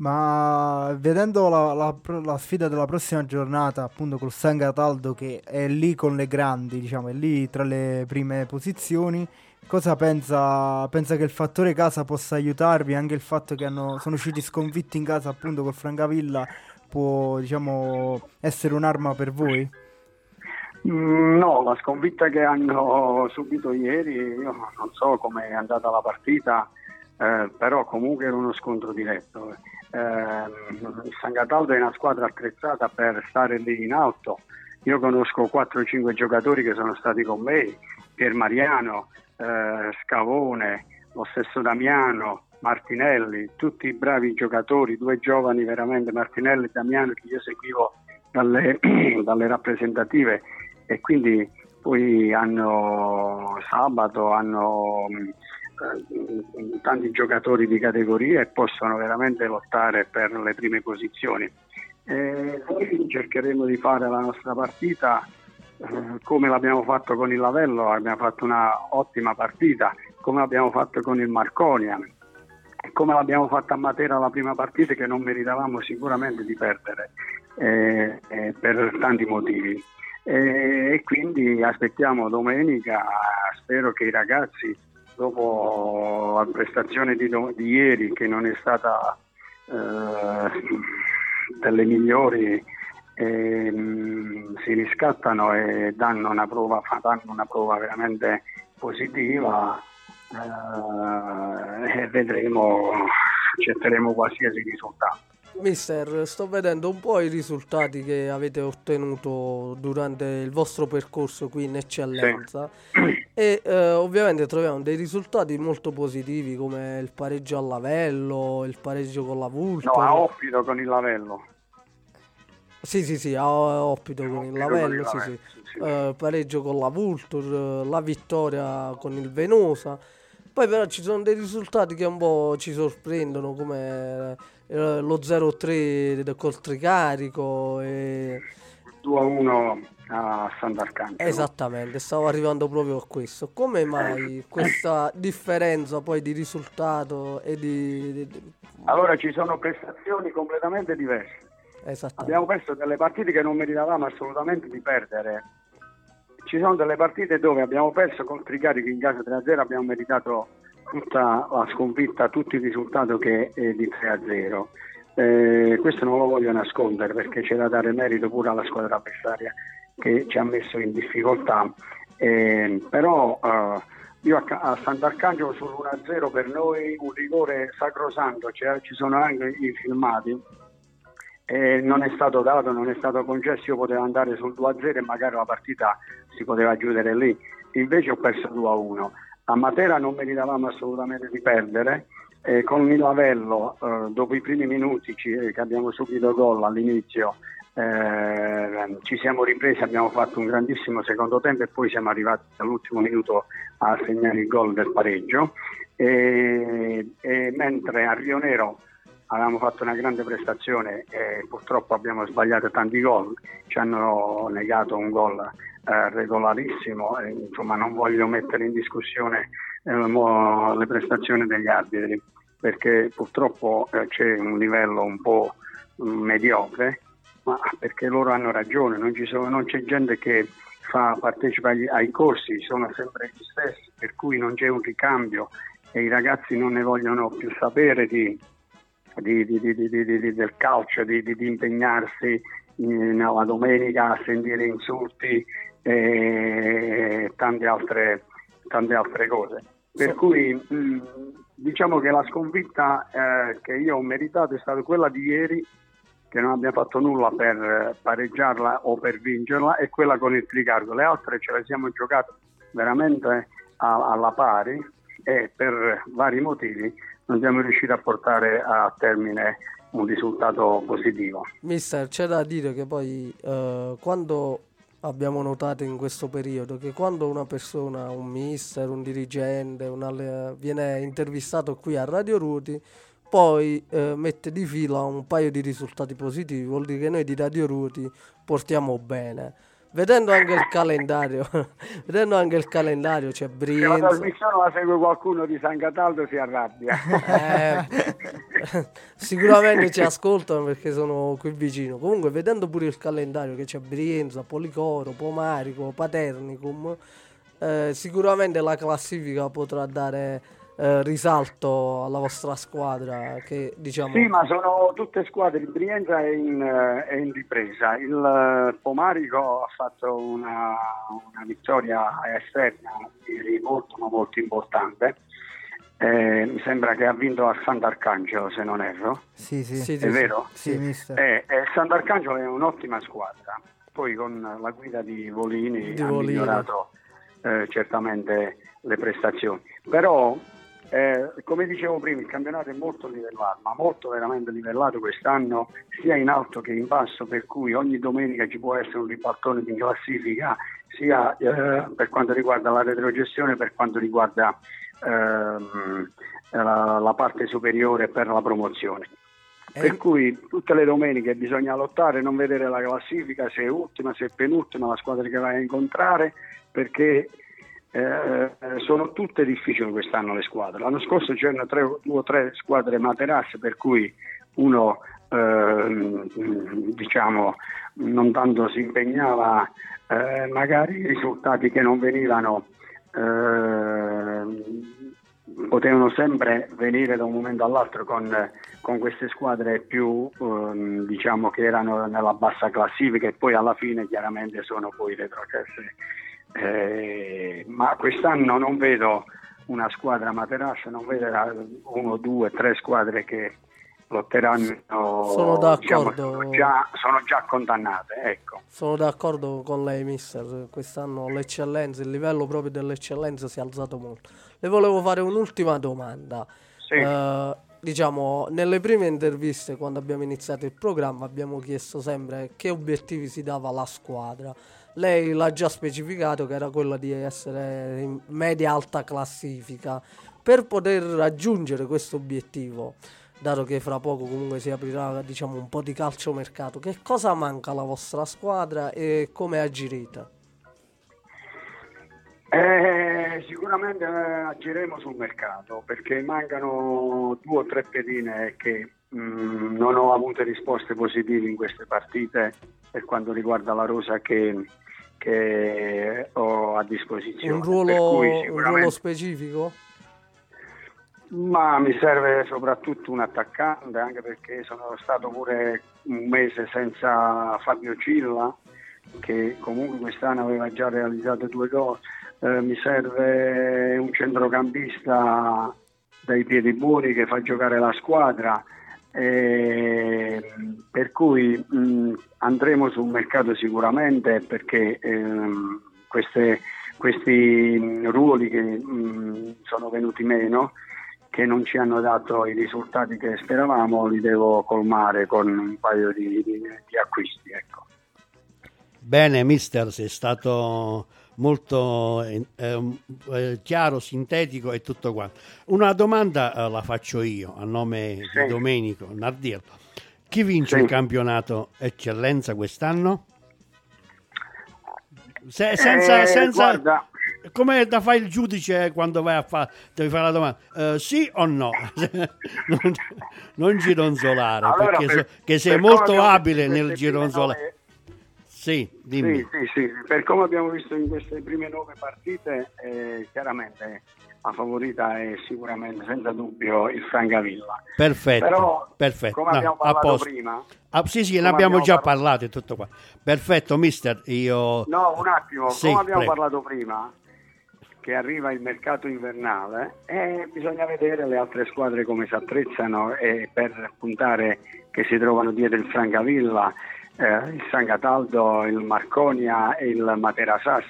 Ma vedendo la, la la sfida della prossima giornata, appunto col San Cataldo che è lì con le grandi, diciamo, è lì tra le prime posizioni, cosa pensa, pensa che il fattore casa possa aiutarvi? Anche il fatto che hanno- sono usciti sconfitti in casa appunto col Francavilla può, diciamo, essere un'arma per voi? Mm, No, la sconfitta che hanno subito ieri, io non so come è andata la partita, eh, però comunque era uno scontro diretto. Ehm, il San Cataldo è una squadra attrezzata per stare lì in alto. Io conosco 4-5 giocatori che sono stati con me, Pier Mariano, eh, Scavone, lo stesso Damiano, Martinelli, tutti bravi giocatori, due giovani veramente, Martinelli e Damiano che io seguivo dalle, [CLEARS THROAT] dalle rappresentative e quindi poi hanno sabato hanno tanti giocatori di categoria e possono veramente lottare per le prime posizioni. E noi cercheremo di fare la nostra partita eh, come l'abbiamo fatto con il Lavello, abbiamo fatto una ottima partita, come l'abbiamo fatto con il Marconia, come l'abbiamo fatta a Matera la prima partita che non meritavamo sicuramente di perdere. eh, eh, per tanti motivi. Eh, e quindi aspettiamo domenica, spero che i ragazzi dopo la prestazione di, di ieri che non è stata eh, delle migliori ehm, si riscattano e danno una prova, danno una prova veramente positiva eh, e vedremo, accetteremo qualsiasi risultato. Mister, sto vedendo un po' i risultati che avete ottenuto durante il vostro percorso qui in eccellenza e eh, ovviamente troviamo dei risultati molto positivi come il pareggio a Lavello, il pareggio con la Vulture. No, a Oppido con il Lavello. Sì, sì, sì, a Oppido con il Lavello, sì, sì. sì, sì. Eh, pareggio con la Vulture, la vittoria con il Venosa. Poi però ci sono dei risultati che un po' ci sorprendono come eh, lo 0-3 del col Tricarico e... 2 a 1 a Sant'Arcangelo. Esattamente, stavo arrivando proprio a questo. Come mai questa differenza poi di risultato e di... di- di- Allora ci sono prestazioni completamente diverse. Abbiamo perso delle partite che non meritavamo assolutamente di perdere. Ci sono delle partite dove abbiamo perso col Tricarico in casa 3-0, abbiamo meritato tutta la sconfitta, tutto il risultato che è di 3-0. Eh, questo non lo voglio nascondere perché c'è da dare merito pure alla squadra avversaria che ci ha messo in difficoltà. Eh, però eh, io a, a Sant'Arcangelo sull'1-0 per noi un rigore sacrosanto, cioè, ci sono anche i filmati e non è stato dato, non è stato concesso, io potevo andare sul 2-0 e magari la partita si poteva chiudere lì, invece ho perso 2-1. A Matera non meritavamo assolutamente di perdere, e con il Lavello eh, dopo i primi minuti ci- che abbiamo subito gol all'inizio eh, ci siamo ripresi, abbiamo fatto un grandissimo secondo tempo e poi siamo arrivati all'ultimo minuto a segnare il gol del pareggio. E, e mentre a Rio Nero avevamo fatto una grande prestazione e purtroppo abbiamo sbagliato tanti gol, ci hanno negato un gol eh, regolarissimo, e, insomma non voglio mettere in discussione eh, le prestazioni degli arbitri perché purtroppo eh, c'è un livello un po' mm, mediocre, ma perché loro hanno ragione, non, sono- non c'è gente che fa, partecipa agli- ai corsi, sono sempre gli stessi, per cui non c'è un ricambio e i ragazzi non ne vogliono più sapere di, di- di- del calcio, di, impegnarsi in- domenica a sentire insulti e tante altre, tante altre cose. Per cui mh, diciamo che la sconfitta eh, che io ho meritato è stata quella di ieri, che non abbiamo fatto nulla per pareggiarla o per vincerla, e quella con il Tricargo. Le altre ce le siamo giocate veramente a- alla pari e per vari motivi non siamo riusciti a portare a termine un risultato positivo. Mister, c'è da dire che poi eh, quando abbiamo notato in questo periodo che quando una persona, un mister, un dirigente, un viene intervistato qui a Radio Ruti, poi eh, mette di fila un paio di risultati positivi, vuol dire che noi di Radio Ruti portiamo bene. Vedendo anche il calendario, [LAUGHS] vedendo anche il calendario c'è Se la Brienza. trasmissione la segue qualcuno di San Cataldo si arrabbia. Eh, [LAUGHS] sicuramente ci ascoltano perché sono qui vicino. Comunque, vedendo pure il calendario che c'è Brienza, Policoro, Pomarico, Paternicum, eh, sicuramente la classifica potrà dare eh, risalto alla vostra squadra. Che diciamo. Sì, ma sono tutte squadre, il Brienza è in, eh, è in ripresa, il eh, Pomarico ha fatto una, una vittoria esterna ieri molto ma molto importante, Eh, mi sembra che ha vinto a Sant'Arcangelo se non erro, Sì, sì. Sì, è vero? Sì, mister. Eh, eh, Sant'Arcangelo è un'ottima squadra, poi con la guida di Volini Di ha Volini. migliorato eh, certamente le prestazioni. Però, eh, come dicevo prima, il campionato è molto livellato, ma molto veramente livellato quest'anno, sia in alto che in basso, per cui ogni domenica ci può essere un ribaltone di classifica, sia eh, per quanto riguarda la retrogestione, per quanto riguarda ehm, la, la parte superiore per la promozione. Per cui tutte le domeniche bisogna lottare, non vedere la classifica, se è ultima, se è penultima, la squadra che vai a incontrare, perché eh, sono tutte difficili quest'anno le squadre. L'anno scorso c'erano tre, due o tre squadre materasse, per cui uno ehm, diciamo, non tanto si impegnava, eh, magari risultati che non venivano eh, potevano sempre venire da un momento all'altro con, con queste squadre più ehm, diciamo che erano nella bassa classifica e poi alla fine chiaramente sono poi retrocesse. Eh, ma quest'anno non vedo una squadra Materassi, non vedo la- uno, due, tre squadre che lotteranno. Sono diciamo, d'accordo. sono, già, sono già condannate, ecco. Sono d'accordo con lei, mister. Quest'anno l'eccellenza, il livello proprio dell'eccellenza si è alzato molto. Le volevo fare un'ultima domanda. Sì. Eh, diciamo, nelle prime interviste, quando abbiamo iniziato il programma, abbiamo chiesto sempre che obiettivi si dava alla squadra. Lei l'ha già specificato che era quello di essere in media alta classifica. Per poter raggiungere questo obiettivo, dato che fra poco comunque si aprirà diciamo, un po' di calciomercato, che cosa manca alla vostra squadra e come agirete? Eh, sicuramente agiremo sul mercato perché mancano due o tre pedine che mm, non ho avuto risposte positive in queste partite per quanto riguarda la rosa che, che ho a disposizione. Un ruolo, cui un sicuramente- ruolo specifico? Ma mi serve soprattutto un attaccante, anche perché sono stato pure un mese senza Fabio Cilla, che comunque quest'anno aveva già realizzato due gol. Eh, mi serve un centrocampista dai piedi buoni che fa giocare la squadra. Eh, per cui mh, andremo sul mercato sicuramente perché ehm, queste- questi ruoli che mh, sono venuti meno che non ci hanno dato i risultati che speravamo, li devo colmare con un paio di, di- di acquisti. Ecco. Bene, mister, sei stato molto eh, eh, chiaro, sintetico e tutto quanto. Una domanda eh, la faccio io a nome Sì. di Domenico Nardirlo. Chi vince Sì. il campionato Eccellenza quest'anno? Se- senza, Eh, senza- come da fare il giudice quando vai a fare devi fare la domanda Eh, sì o no [LAUGHS] non, non gironzolare allora, perché per- sei per come molto abile nel gironzolare nove- sì dimmi. Sì, sì, sì, per come abbiamo visto in queste prime nove partite, eh, chiaramente la favorita è sicuramente, senza dubbio, il Francavilla. perfetto Però, perfetto. come No, abbiamo parlato prima, Ah, sì sì ne abbiamo già parlato- parlato e tutto qua. Perfetto mister io No, un attimo, Sì, come abbiamo prego. parlato prima, che arriva il mercato invernale, eh, bisogna vedere le altre squadre come si attrezzano e per puntare che si trovano dietro il Francavilla, eh, il San Cataldo, il Marconia e il Matera Sassi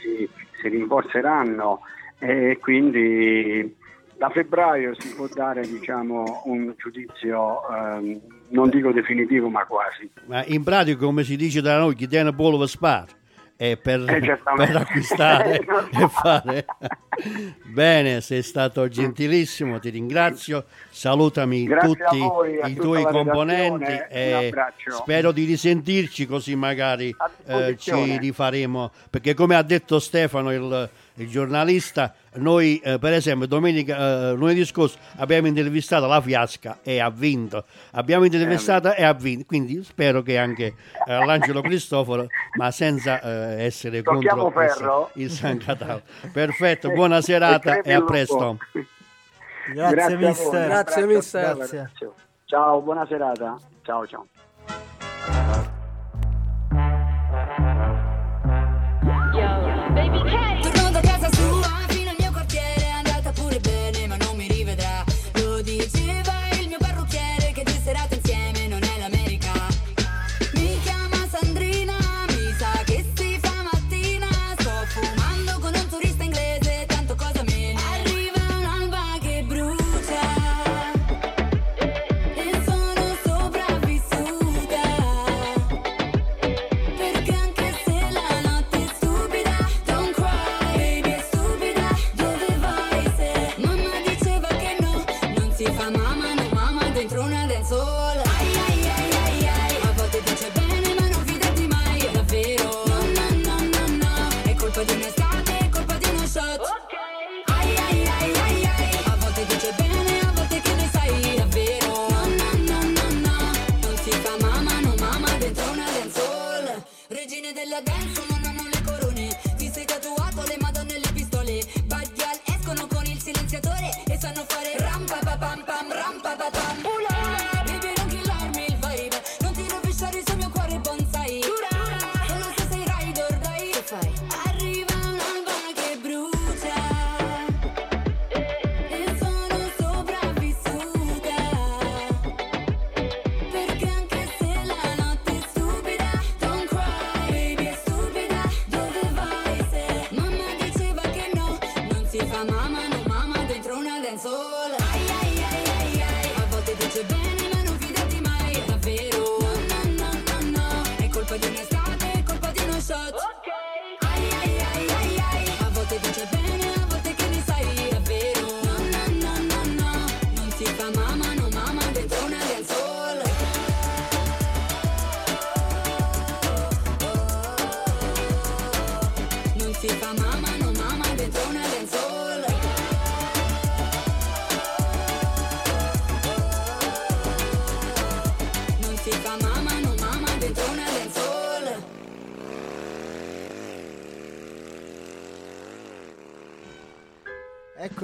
si, si rinforzeranno e quindi da febbraio si può dare diciamo, un giudizio ehm, non dico definitivo ma quasi. ma in pratica come si dice da noi chi tiene pollo spar e per, [LAUGHS] Eh, per acquistare Eh, [LAUGHS] e fare. [LAUGHS] Bene sei stato gentilissimo ti ringrazio. Salutami Grazie tutti voi, i tuoi componenti e spero di risentirci così magari eh, ci rifaremo. Perché come ha detto Stefano il, il giornalista noi eh, per esempio domenica eh, lunedì scorso abbiamo intervistato la Fiasca e ha vinto abbiamo intervistato e ha vinto quindi spero che anche eh, l'Angelo Cristoforo ma senza eh, essere Tocchiamo contro il- ferro. il San Cataldo perfetto buona serata crepi e a il presto Grazie, voi, mister. Grazie, mister. Ciao, buona serata. Ciao, ciao.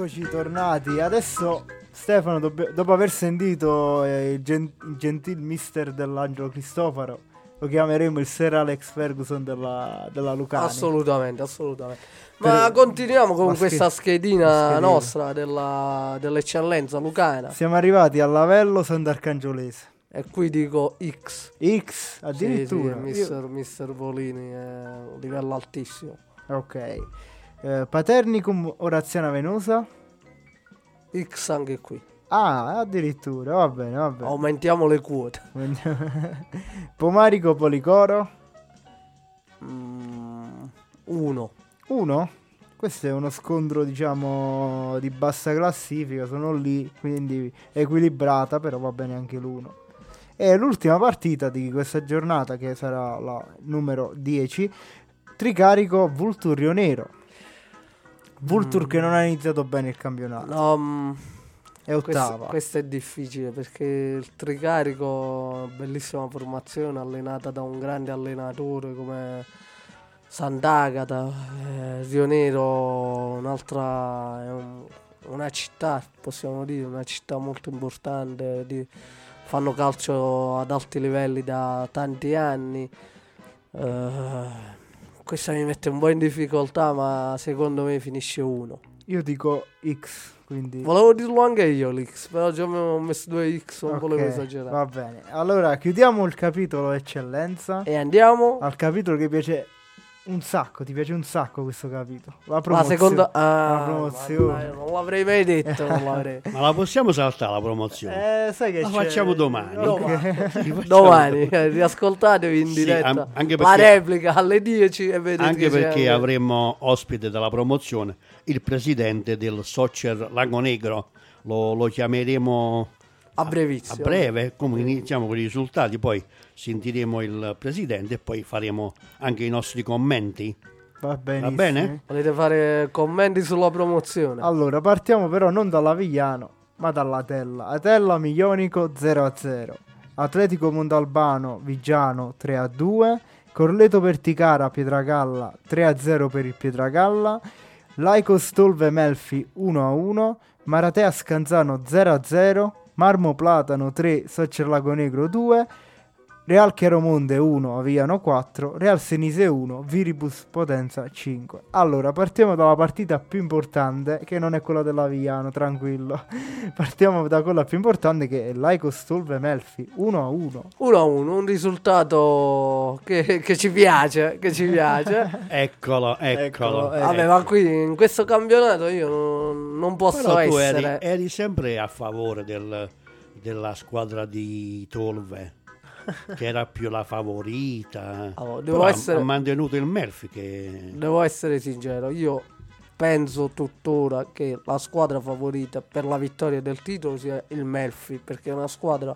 Eccoci tornati. Adesso Stefano, dobb- dopo aver sentito eh, il, gen- il gentil mister dell'Angelo Cristofaro, lo chiameremo il Sir Alex Ferguson della, della Lucani. Assolutamente, assolutamente. Per- Ma continuiamo con sch- questa schedina schedina. nostra della- dell'eccellenza lucana. Siamo arrivati a Lavello Sant'Arcangiolese. E qui dico X. X Sì, addirittura. sì, mister, mister Volini un livello altissimo. Io- Ok. Eh, Paternicum Oraziana Venosa. X anche qui. Ah, addirittura, va bene, va bene. Aumentiamo le quote. [LAUGHS] Pomarico Policoro. Mm, uno. Uno? Questo è uno scontro, diciamo, di bassa classifica, sono lì, quindi equilibrata, però va bene anche l'uno. E l'ultima partita di questa giornata, che sarà la numero 10, Tricarico Vulturio Nero. Vultur che non ha iniziato bene il campionato, No, mm, è ottava. questo è difficile perché il Tricarico, bellissima formazione allenata da un grande allenatore come Sant'Agata, eh, Rio Nero, un'altra, è un- una città, possiamo dire, una città molto importante, di- fanno calcio ad alti livelli da tanti anni. Eh, questa mi mette un po' in difficoltà, ma secondo me finisce uno. Io dico X, quindi... Volevo dirlo anche io l'X, però già mi ho messo due X, non Ok, volevo esagerare. Va bene, allora chiudiamo il capitolo eccellenza. E andiamo Al capitolo che piace un sacco, ti piace un sacco questo capitolo. La promozione. seconda... Ah, la promozione. mannaggia, non l'avrei mai detto, non l'avrei. [LAUGHS] Ma la possiamo saltare la promozione? Eh, sai che La c'è- facciamo domani. Ok. [LAUGHS] Domani. [LAUGHS] Domani, eh, riascoltatevi in Sì, diretta anche la perché- replica alle 10 e vedete Anche perché avremo ospite della promozione il presidente del Soccer Lago Negro. Lo, lo chiameremo a a brevissimo. breve, come iniziamo con i risultati, poi sentiremo il presidente e poi faremo anche i nostri commenti. Va benissimo. bene? Volete fare commenti sulla promozione? Allora, partiamo però non dall'Avigliano, ma dall'Atella. Atella Miglionico 0-0. Atletico Montalbano Vigiano 3-2. Corleto Perticara Pietragalla 3-0 per il Pietragalla. Laico Stolve Melfi 1-1. Maratea Scanzano 0-0. Marmo Platano 3, Soccer Lago Negro 2. Real Chiaromonte 1, Aviano 4, Real Senise 1, Viribus Potenza 5. Allora, partiamo dalla partita più importante, che non è quella dell'Aviano, tranquillo. [LAUGHS] Partiamo da quella più importante che è Laico Stolve Melfi 1 a 1. 1 a 1, un risultato che, che ci piace, che ci piace. [LAUGHS] Eccolo, eccolo. Eccolo, eh. Vabbè, ma qui in questo campionato io non, non posso Però tu eri, essere... eri sempre a favore del- della squadra di Tolve, che era più la favorita. Allora, devo Però essere- ha mantenuto il Murphy che... Devo essere sincero, io penso tuttora che la squadra favorita per la vittoria del titolo sia il Melfi, perché è una squadra,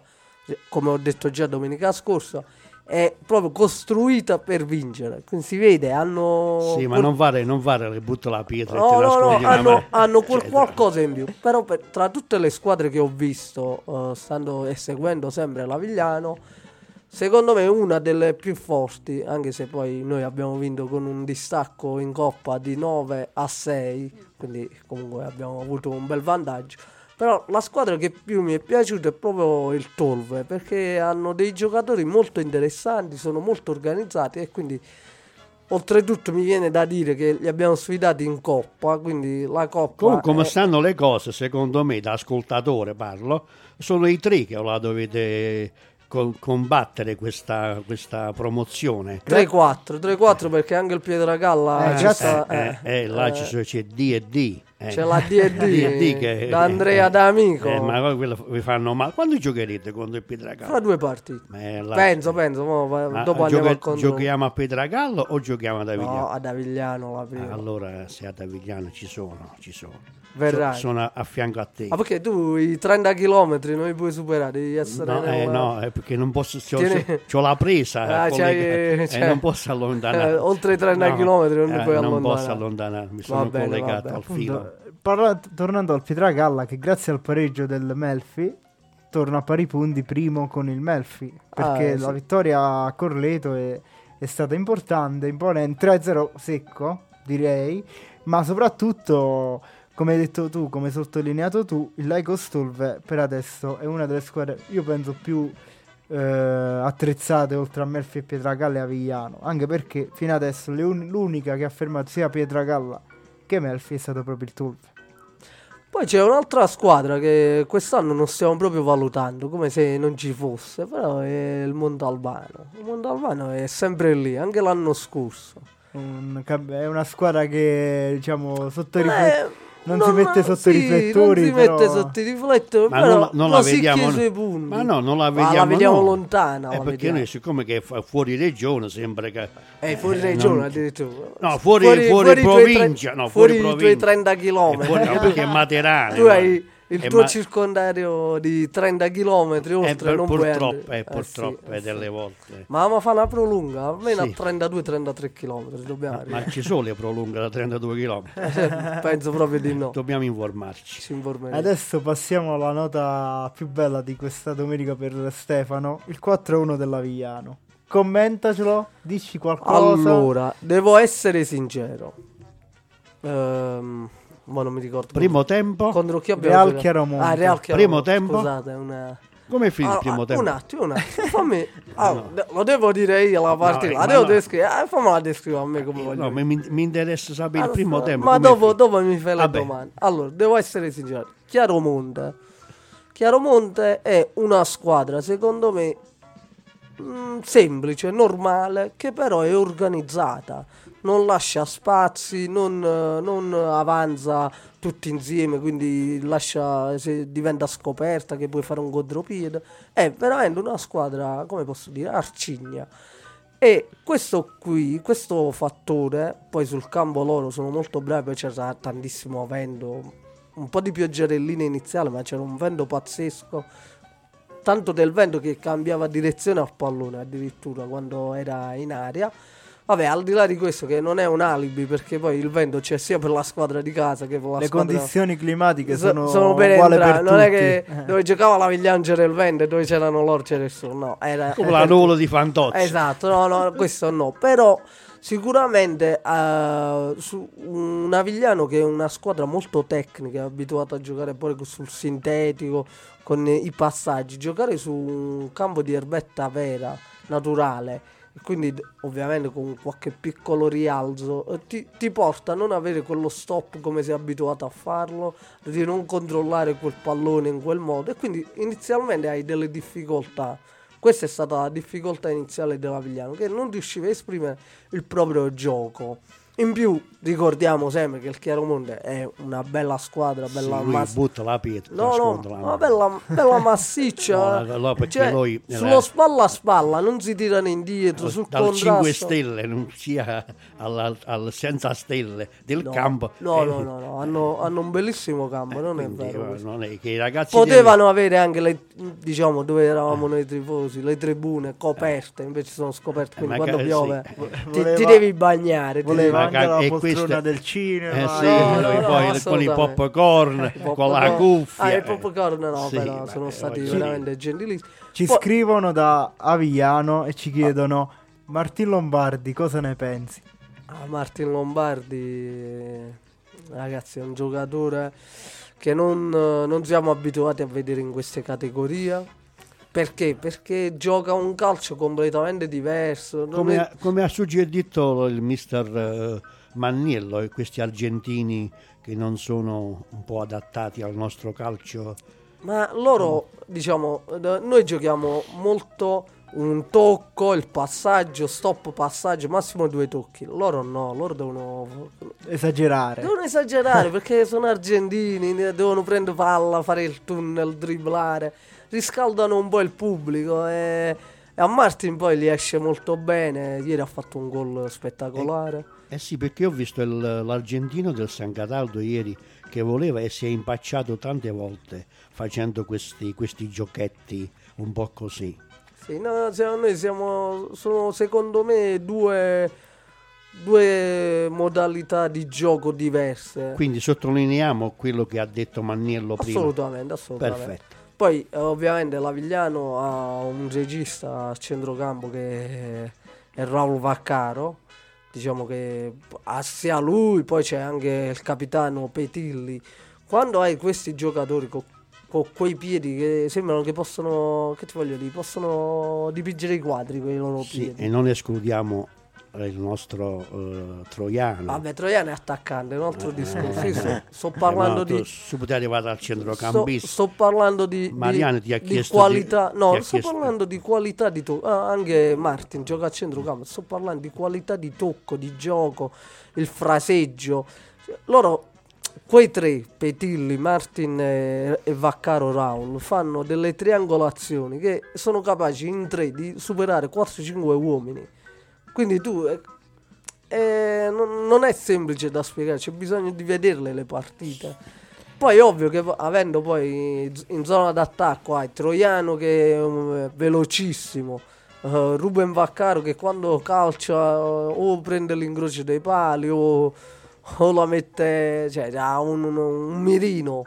come ho detto già domenica scorsa, è proprio costruita per vincere. Quindi si vede, hanno... Sì, ma quel- non fare, non fare le butta la pietra e No, te no, no, hanno, hanno quel Cioè, qualcosa in più. Però per- tra tutte le squadre che ho visto, eh, stando e seguendo sempre l'Avigliano, secondo me è una delle più forti, anche se poi noi abbiamo vinto con un distacco in coppa di 9 a 6, quindi comunque abbiamo avuto un bel vantaggio. Però la squadra che più mi è piaciuta è proprio il Tolve, perché hanno dei giocatori molto interessanti, sono molto organizzati e quindi Oltretutto mi viene da dire che li abbiamo sfidati in coppa, quindi la coppa... Comunque, come è- stanno le cose, secondo me, da ascoltatore parlo, sono i tre che la dovete co- combattere questa, questa promozione. 3-4, 3-4 perché anche il Pietragalla Eh, ci grazie. sta- Eh, eh, là ci sono- c'è D e D. Eh, Eh. C'è la D&D, che- da Andrea eh, D'Amico. eh, ma poi quello vi fanno male. Quando giocherete contro il Pietragallo? Fra due partite. Ma là- Penso, penso, mo Ma dopo andiamo gioca- al controllo. Giochiamo a Pietragallo o giochiamo ad Avigliano? No, ad Avigliano la prima. Allora, se ad Avigliano ci sono, ci sono. Verrai. So- sono a, a fianco a te. Ah, perché tu i 30 km non li puoi superare, devi essere... No, eh, no, è perché non posso. C'ho, Tieni- c'ho la presa Ah, collegata, c'hai- e c'hai- non posso allontanare. Eh, oltre i 30 chilometri non ti puoi Non allontanare. posso allontanarmi, sono bene, collegato al filo. Parla- tornando al Pietragalla, che grazie al pareggio del Melfi torna a pari punti primo con il Melfi. Perché Ah, la sì. vittoria a Corleto è, è stata importante, imponente, 3-0 secco, direi, ma soprattutto, come hai detto tu, come hai sottolineato tu, il Laico Stolve per adesso è una delle squadre, io penso, più eh, attrezzate oltre a Melfi e Pietragalla e Avigliano. Anche perché fino adesso un- l'unica che ha fermato sia Pietragalla che Melfi è stato proprio il Tulve. Poi c'è un'altra squadra che quest'anno non stiamo proprio valutando, come se non ci fosse, però è il Montalbano. Il Montalbano è sempre lì, anche l'anno scorso. Un è una squadra che diciamo sotto i Non si mette sotto i riflettori, Non si però- mette sotto i riflettori, Ma però non la- non la vediamo- i suoi punti. Ma no, non la Ma vediamo. la vediamo no. lontana. Eh, la perché vediamo. noi, siccome che è fu- fuori regione, sembra che. Eh, fuori eh, regione non- addirittura. No, fuori- fuori i tuoi provincia, tre- no, fuori, fuori i tuoi provincia. 30 È km. fuori- no, perché è Materano. tu ma- hai il è tuo ma- circondario di 30 km eh, oltre per- non puoi purtroppo, andare. eh, Eh, purtroppo, sì, eh, eh, delle sì. volte. Ma ma fa una prolunga, almeno Sì. a 32-33 km dobbiamo Ma, ma ci sono le prolunghe da 32 km. [LAUGHS] Penso proprio di no. Dobbiamo informarci. Adesso passiamo alla nota più bella di questa domenica per Stefano, il 4-1 dell'Avigliano. Commentacelo, dici qualcosa. Allora, devo essere sincero. Ehm, ma non mi ricordo. Primo tempo. contro chi abbiamo Real giocato? Chiaromonte. Ah, Real. Primo tempo? Scusate, una... Come finì il Ah, primo ah, tempo? Un attimo, un attimo. Fammi... [LAUGHS] ah, de- Lo devo dire io la partita. eh, la devo no. descrivere. Ah, fammela descrivere a me come voglio. No, mi, mi interessa sapere il Allora, primo tempo. Ma dopo, dopo mi fai le Vabbè. domande. Allora, devo essere sincero. Chiaromonte. Chiaromonte è una squadra, secondo me, mm, semplice, normale, che però è organizzata. Non lascia spazi, non, non avanza tutti insieme, quindi lascia, se diventa scoperta che puoi fare un contropiede. È veramente una squadra, come posso dire, arcigna. E questo qui, questo fattore, poi sul campo loro sono molto bravi, c'era tantissimo vento, un po' di pioggerellina iniziale, ma c'era un vento pazzesco. Tanto del vento che cambiava direzione al pallone addirittura quando era in aria. Vabbè, al di là di questo, che non è un alibi, perché poi il vento c'è sia per la squadra di casa che per la Le squadra. condizioni climatiche So- sono, sono per uguali per non è tutti. che Eh. dove giocava la Vigliano c'era il vento e dove c'erano loro c'era il sole. No, era Come era la nuvola di Fantozzi. Esatto, no, no, questo no. Però sicuramente eh, su un Avigliano che è una squadra molto tecnica, è abituata a giocare pure sul sintetico, con i passaggi, giocare su un campo di erbetta vera, naturale, quindi ovviamente con qualche piccolo rialzo, eh, ti, ti porta a non avere quello stop come sei abituato a farlo, di non controllare quel pallone in quel modo e quindi inizialmente hai delle difficoltà. Questa è stata la difficoltà iniziale della Vigliano, che non riusciva a esprimere il proprio gioco. In più, ricordiamo sempre che il Chiaromonte è una bella squadra, Sì, bella lui mass- butta la pietra. No, no, la una bella, bella massiccia. [LAUGHS] No, no, perché Cioè, lui- sullo spalla a spalla non si tirano indietro, sul dal 5 contrasto. stelle non sia al, senza stelle del No, campo No, Eh, no, no, no, Hanno, hanno un bellissimo campo, non è quindi, vero. eh, non è che i ragazzi Potevano avere anche le, diciamo, dove eravamo noi tifosi, le tribune coperte, invece sono scoperte, quindi Eh, quando magari piove sì. ti, Voleva- ti devi bagnare. Voleva Ma anche ca- la e poltrona queste- del cinema. Eh sì, No, no, noi no, poi con i popcorn, I con la cuffia. Ah, i eh. popcorn no, Sì, però sono eh, stati voglio veramente gentilissimi. Ci Poi- scrivono da Avigliano e ci chiedono Martin Lombardi cosa ne pensi? Ah, Martin Lombardi, ragazzi, è un giocatore che non, eh, non siamo abituati a vedere in queste categorie. Perché? Perché gioca un calcio completamente diverso. Come, è- ha- come ha suggerito il mister eh, Manniello e questi argentini che non sono un po' adattati al nostro calcio Ma loro, diciamo, noi giochiamo molto un tocco, il passaggio, stop passaggio, massimo due tocchi. Loro no, loro devono, Esagerare. devono esagerare perché sono argentini, devono prendere palla, fare il tunnel, dribblare, riscaldano un po' il pubblico e, e a Martin poi gli esce molto bene. Ieri ha fatto un gol spettacolare. Eh sì, perché ho visto il- l'argentino del San Cataldo ieri che voleva e si è impacciato tante volte facendo questi, questi giochetti un po' così. Sì, no, siamo- noi siamo, sono secondo me due, due modalità di gioco diverse. Quindi sottolineiamo quello che ha detto Manniello prima. Assolutamente, assolutamente. Perfetto. Poi eh, ovviamente l'Avigliano ha un regista a centrocampo che è Raul Vaccaro, diciamo che sia lui, poi c'è anche il capitano Petilli. Quando hai questi giocatori con quei piedi che sembrano che possono, che ti voglio dire, possono dipingere i quadri con i loro Sì, piedi. e non escludiamo il nostro eh, Troiano. Vabbè, Troiano è attaccante, è un altro discorso. Sì, Eh, sto, sto eh, parlando tu di... Poteva arrivare al Sto, centrocampista. sto parlando di, Mariano ti ha di chiesto qualità. di- no, ti sto chiesto- parlando di qualità di tocco. Ah, anche Martin gioca a centrocampo. Sto parlando di qualità di tocco, di gioco, il fraseggio. Loro, quei tre, Petilli, Martin e, e Vaccaro Raul, fanno delle triangolazioni che sono capaci in tre di superare 4-5 uomini. Quindi tu. eh, eh, non, non è semplice da spiegare, c'è bisogno di vederle le partite. Poi è ovvio che avendo poi in zona d'attacco hai Troiano che è um, velocissimo, eh, Ruben Vaccaro che quando calcia eh, o prende l'incrocio dei pali o, o la mette, cioè ha un, un- un mirino,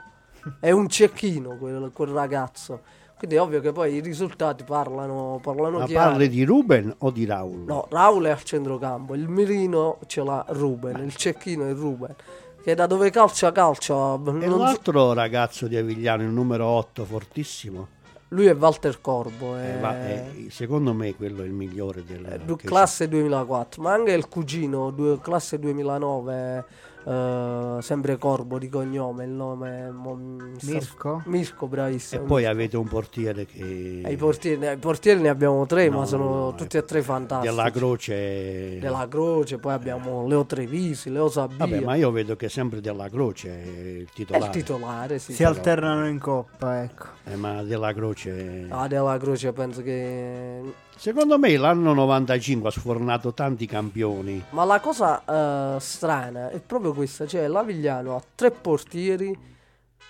è un cecchino quel, quel ragazzo. Quindi è ovvio che poi i risultati parlano, parlano Ma chiaro. parli di Ruben o di Raul? No, Raul è al centrocampo, il mirino ce l'ha Ruben, il cecchino è Ruben, che da dove calcia calcia. E non so- l'altro ragazzo di Avigliano, il numero 8, fortissimo. lui è Walter Corbo, è, Eh, va- eh, secondo me quello è il migliore del è du- che classe 2004, ma anche il cugino, due- classe 2009, eh, sempre Corbo di cognome, il nome... mo- mi sta- Mirko? Mirko, bravissimo. E poi avete un portiere che E i portieri, i portieri ne abbiamo tre, No, ma sono no, tutti è- e tre fantastici. della Croce. Della Croce, poi abbiamo Leo Trevisi, Leo Sabia. Vabbè, ma io vedo che sempre della Croce è il È titolare. il titolare, sì. Si alternano in coppa, ecco. Eh, ma della Croce. Ah, della Croce penso che... Secondo me l'anno 95 ha sfornato tanti campioni. Ma la cosa eh, strana è proprio questa, cioè l'Avigliano ha tre portieri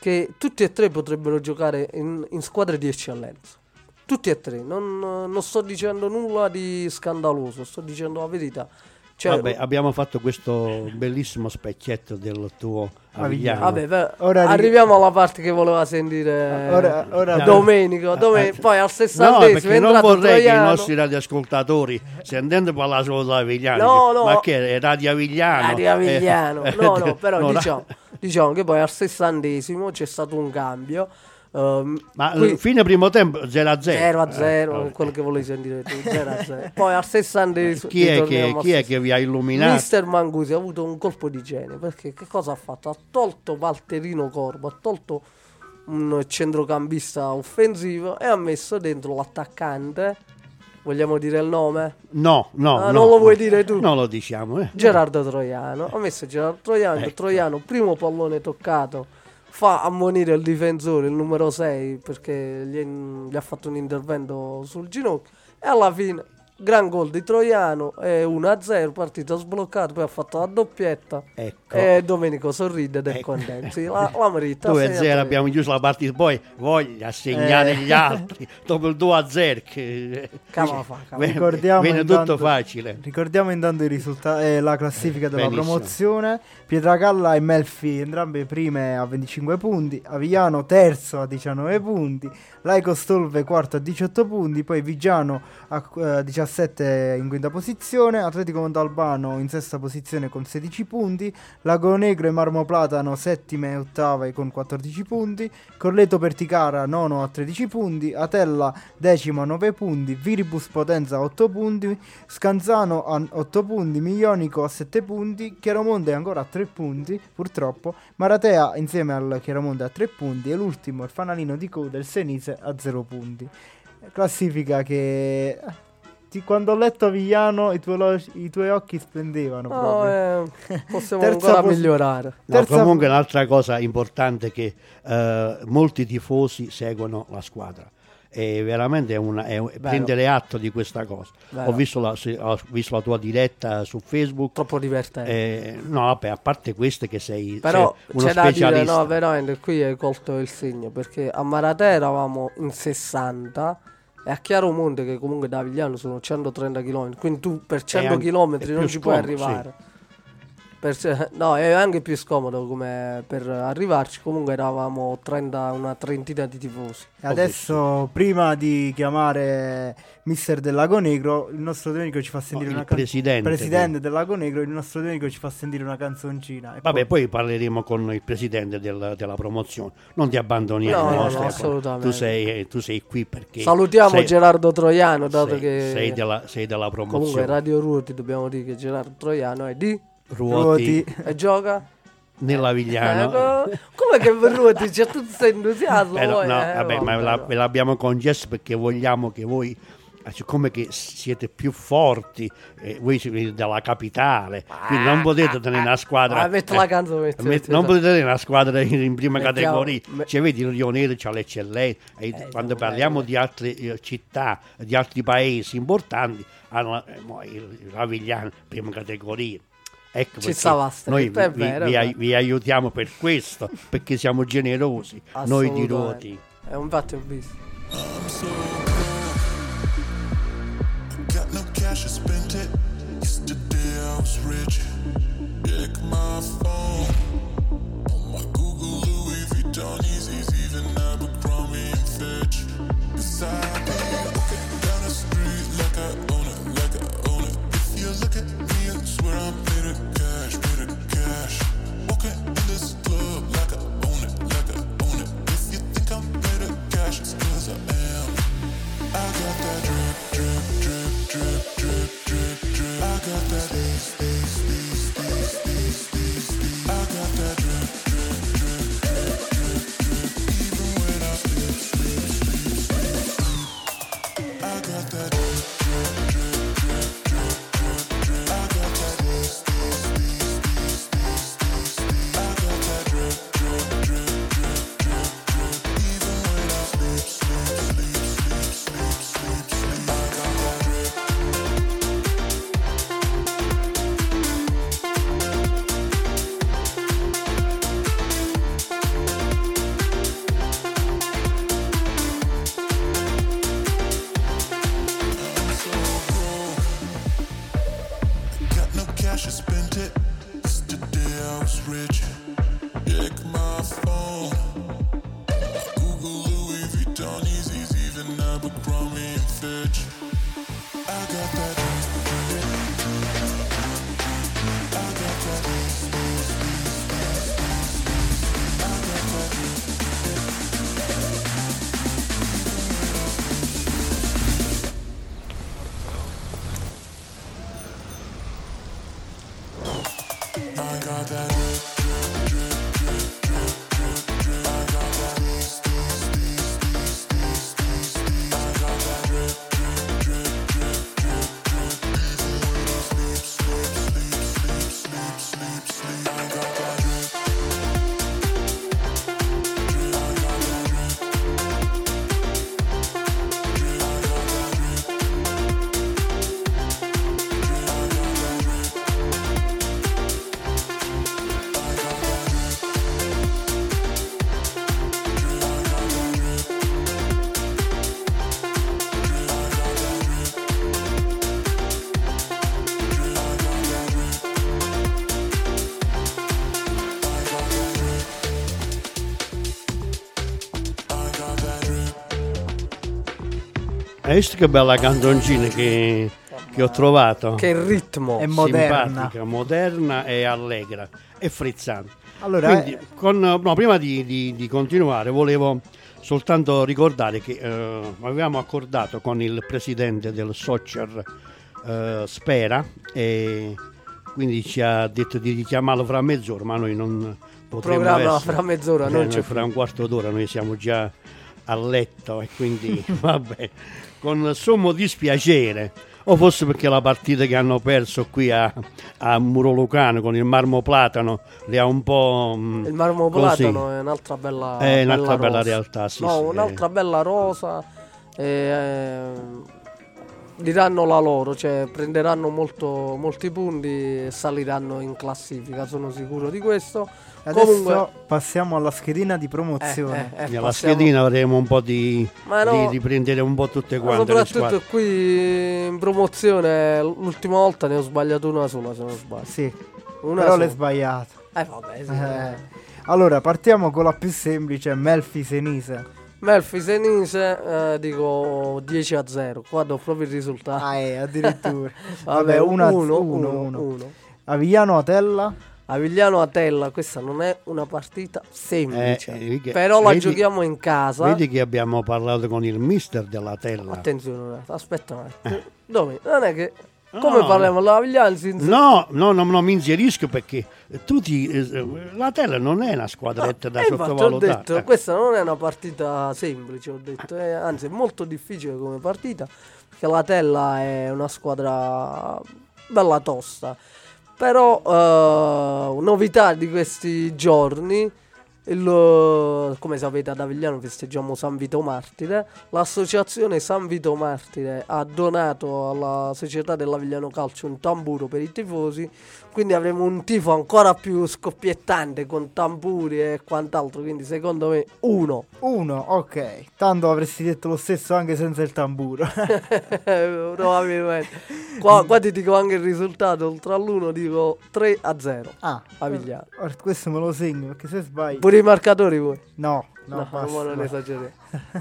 che tutti e tre potrebbero giocare in, in squadre di eccellenza. Tutti e tre, non, non sto dicendo nulla di scandaloso, sto dicendo la verità. Cioè, Vabbè, abbiamo fatto questo bellissimo specchietto del tuo Avigliano. vabbè, beh, Ora ri- arriviamo alla parte che voleva sentire Ora- ora- Domenico, Dome- Eh, poi al No, 60 perché non vorrei che i nostri radioascoltatori, sentendo parlare solo di Avigliano, No, no. ma che è Radio Avigliano? Di Avigliano. Eh, no, no, però no, diciamo, diciamo che poi al sessantesimo c'è stato un cambio. Ehm, Ma qui- eh, fine primo tempo 0 a 0. 0 a 0, vabbè. quello che volevi sentire tu, 0 a 0. Poi al sessantesimo Chi è, che, chi è che vi ha illuminato? Mister Mangusi ha avuto un colpo di genio perché che cosa ha fatto? Ha tolto Valterino Corbo, ha tolto un centrocampista offensivo e ha messo dentro l'attaccante. Vogliamo dire il nome? No, no, Ah, no, non lo vuoi dire tu? Non lo diciamo. Eh. Gerardo Troiano. Ha messo Gerardo Troiano. Ecco. Troiano, primo pallone toccato, fa ammonire il difensore, il numero 6, perché gli, gli ha fatto un intervento sul ginocchio. E alla fine, gran gol di Troiano, è 1-0, partito sbloccato, poi ha fatto la doppietta. Ecco. E Domenico sorride ed è Ecco. contento. Sì, la, la merita. 2 a segna 0 Troiano. abbiamo chiuso la partita, poi voglia segnare Eh. gli altri [LAUGHS] dopo il 2 a 0 che Cava fa, cava. Ricordiamo viene intanto- tutto facile. Ricordiamo intanto i risultati, eh, la classifica della Benissimo. promozione. Pietragalla e Melfi entrambe prime a 25 punti, Avigliano terzo a 19 punti, Laico Stolve quarto a 18 punti, poi Vigiano a eh, 17 in quinta posizione, Atletico Montalbano in sesta posizione con 16 punti, Lago Negro e Marmo Platano settime e ottave con 14 punti, Corleto Perticara nono a 13 punti, Atella decimo a 9 punti, Viribus Potenza a 8 punti, Scanzano a 8 punti, Miglionico a 7 punti, Chiaromonte ancora a 3 punti, purtroppo, Maratea insieme al Chiaromonte a 3 punti e l'ultimo, il fanalino di coda, il Senise a 0 punti. classifica che ti- quando ho letto Vigliano i tuoi, lo- i tuoi occhi splendevano No, eh, [LAUGHS] possiamo Terza ancora pos- migliorare. No, Terza- comunque un'altra cosa importante è che eh, molti tifosi seguono la squadra. E veramente è una, è prendere atto di questa cosa. Ho visto, la, ho visto la tua diretta su Facebook. Troppo divertente. eh, no, vabbè, a parte queste che sei, Però sei uno c'è da dire, specialista. no, veramente qui hai colto il segno perché a Maratè eravamo in 60 e a Chiaromonte, che comunque da Vigliano sono 130 km, quindi tu per 100 anche- km è non ci puoi scomodo, sì. Per [LAUGHS] no, è anche più scomodo come per arrivarci. Comunque eravamo 30, una trentina di tifosi. E Adesso, prima di chiamare Mister del Lago Negro, il nostro tecnico ci fa sentire il una canzone. presidente, Presidente del Lago Negro, il nostro tecnico ci fa sentire una canzoncina. E Vabbè, poi parleremo con il presidente del- della promozione. Non ti abbandoniamo. No, no, no, Stefano. assolutamente. Tu sei, tu sei qui perché. Salutiamo sei- Gerardo Troiano, dato sei, che sei della, sei della promozione. comunque Radio Ruoti dobbiamo dire che Gerardo Troiano è di Ruoti, Ruoti. e gioca nella Vigliano. Ecco, come che per Ruoti c'è tutto questo entusiasmo? Eh, no, no, eh, vabbè, ma ve, la- ve l'abbiamo concesso perché vogliamo che voi, eh, siccome che siete più forti, eh, voi siete della capitale, quindi non potete tenere una squadra. Ah, metti la canzone, metti- met- metti- non potete tenere una squadra in, in prima Mettiamo- categoria. me- Cioè, vedi, il Rio Nero c'ha l'eccellenza. e Eh, quando parliamo di altre eh, città, di altri paesi importanti, hanno eh, il Ravigliano, prima categoria. Ecco Ci stava noi vi, È vi- vero, vi è vero. vi aiutiamo per questo, perché siamo generosi, noi di Assolutamente. Ruoti. Eh, infatti ho visto. Got no cash, I spent it. Yesterday I was rich. Check my phone. On my Google Louis Vuitton Yeezys, even Abercrombie and Fitch. Beside precious as I am. I got that drip, drip, drip, drip, drip. I Hai visto che bella canzoncina che, che ho trovato? Che ritmo. È moderna. Simpatica, moderna e allegra e frizzante. Allora, Quindi, eh, con- no, prima di, di- di continuare, volevo soltanto ricordare che eh, avevamo accordato con il presidente del Socer eh, Spera e quindi ci ha detto di richiamarlo fra mezz'ora, ma noi non potremo Programma essere- fra mezz'ora, eh, non noi c'è fra un quarto d'ora, noi siamo già a letto e quindi [LAUGHS] vabbè, con sommo dispiacere. O forse perché la partita che hanno perso qui a, a Muro Lucano con il Marmo Platano li ha un po'... mm, Il marmo così. platano è un'altra bella, È un'altra bella rosa. realtà, sì, no, sì, un'altra bella rosa. e, ehm, diranno la loro, cioè prenderanno molto- molti punti e saliranno in classifica, sono sicuro di questo. Adesso Comunque, passiamo alla schedina di eh, promozione. eh, eh, Nella passiamo- schedina avremo un po' di, no, di riprendere un po' tutte quante soprattutto qui in promozione l'ultima volta ne ho sbagliato una sola se non sbaglio. Sì, Una però sola. l'hai sbagliato. Eh vabbè, sì. Eh. Allora, partiamo con la più semplice, Melfi Senise. Melfi Senise eh, dico 10 a 0. Qua do proprio il risultato. Ah, eh, addirittura. [LAUGHS] Vabbè, 1 1 1 1 1 1. Avigliano Atella. Avigliano Atella, questa non è una partita semplice. Eh, che- però la vedi- giochiamo in casa. Vedi che abbiamo parlato con il mister della Tella. Attenzione, aspetta un attimo. Dove? Non è che come No. parliamo l'Avigliano si No, no, no, non mi inserisco perché tu ti, eh, la Tella non è una squadretta da Eh, infatti ho sottovalutare. detto, Eh. questa non è una partita semplice, ho detto, eh, anzi è molto difficile come partita, perché la Tella è una squadra bella tosta. Però eh, novità di questi giorni, il- come sapete ad Avigliano festeggiamo San Vito Martire, l'associazione San Vito Martire ha donato alla società dell'Avigliano Calcio un tamburo per i tifosi, quindi avremo un tifo ancora più scoppiettante con tamburi e quant'altro, quindi secondo me uno. 1, ok. Tanto avresti detto lo stesso anche senza il tamburo. [LAUGHS] Probabilmente. Qua, qua ti dico anche il risultato, oltre all'uno dico 3 a 0. ah, Avigliano. Questo me lo segno perché se sbaglio... Pure i marcatori voi. No, no, No, basta, non esageriamo.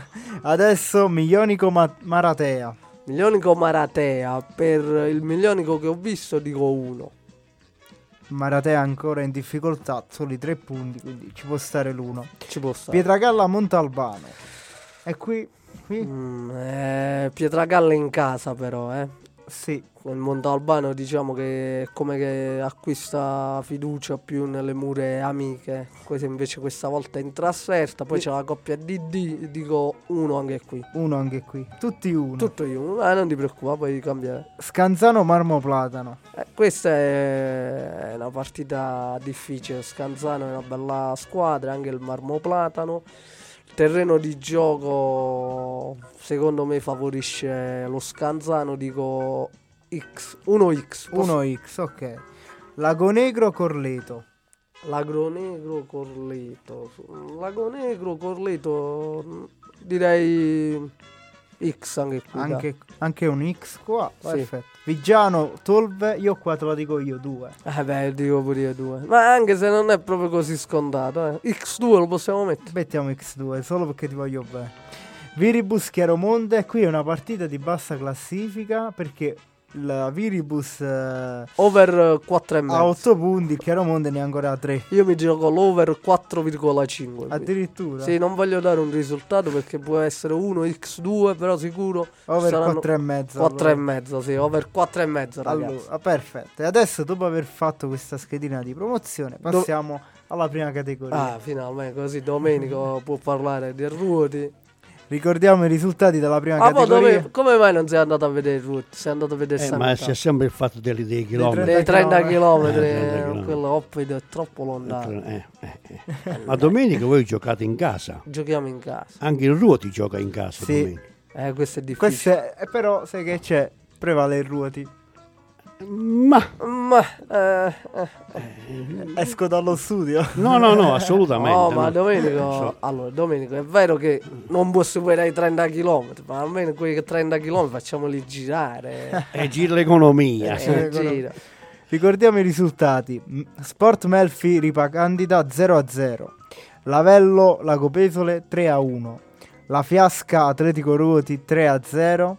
[LAUGHS] Adesso Miglionico Ma- Maratea. Milionico Maratea, per il milionico che ho visto dico 1. Maratea ancora in difficoltà, soli 3 punti, quindi ci può stare l'1. Ci può stare. Pietragalla Montalbano. E qui, qui Mm, eh, Pietragalla in casa però, eh. Sì, Il Montalbano diciamo che è come che acquista fiducia più nelle mure amiche. Questo invece questa volta in trasferta, poi c'è la coppia DD, dico uno anche qui. uno anche qui. Tutti uno. Tutto io, eh, non ti preoccupare, poi cambia. Scanzano Marmo Platano. Eh, questa è una partita difficile. Scanzano è una bella squadra, anche il Marmo Platano. Terreno di gioco secondo me favorisce lo Scanzano, dico X, 1x. Posso- 1x, ok. Lago Negro Corleto. Lago Negro Corleto. Lago Negro Corleto direi X anche qui. Anche, anche un X qua. Sì. Perfetto. Vigiano Tolve, io qua te lo dico io, 2. Eh beh, dico pure io due. Ma anche se non è proprio così scontato, eh. X2 lo possiamo mettere. Mettiamo X2 solo perché ti voglio bene. Viribus Chiaromonte, qui è una partita di bassa classifica perché la Viribus eh, Over 4 e ha mezzo. 8 punti, il Chiaromonte ne ha ancora 3. Io mi gioco l'over 4,5. Addirittura Sì, non voglio dare un risultato perché può essere 1 X2, però sicuro over saranno 4 e mezzo. 4 e allora. mezzo, sì, over 4 e mezzo, ragazzi. Allora, perfetto. E adesso dopo aver fatto questa schedina di promozione, passiamo alla prima categoria. Ah, finalmente, così Domenico può parlare di ruoti. Ricordiamo i risultati della prima Ma poi categoria. dove, come mai non sei andato a vedere il root? Sei andato a vedere Eh, ma Vitale? c'è sempre il fatto dei, dei chilometri. Dei 30 km, chilometri. Eh, 30 chilometri. quello oppido è troppo lontano. Eh, eh, eh. Ma domenica voi giocate in casa. Giochiamo in casa. Anche il Ruoti gioca in casa Sì. domenica. Eh, questo è difficile. Questo è, eh, però sai che c'è? Prevale il ruoti. Ma Ma, eh, eh, Esco dallo studio. no, no, no, assolutamente. no, ma no. Domenico, So- [LAUGHS] allora, Domenico, è vero che non può superare i 30 km, ma almeno quei 30 km facciamoli girare. E gira l'economia. Eh, sì. gira. Ricordiamo i risultati. Sport Melfi Ripa Candida 0 a 0. Lavello Lago Pesole 3 a 1. La Fiasca Atletico Ruoti 3 a 0.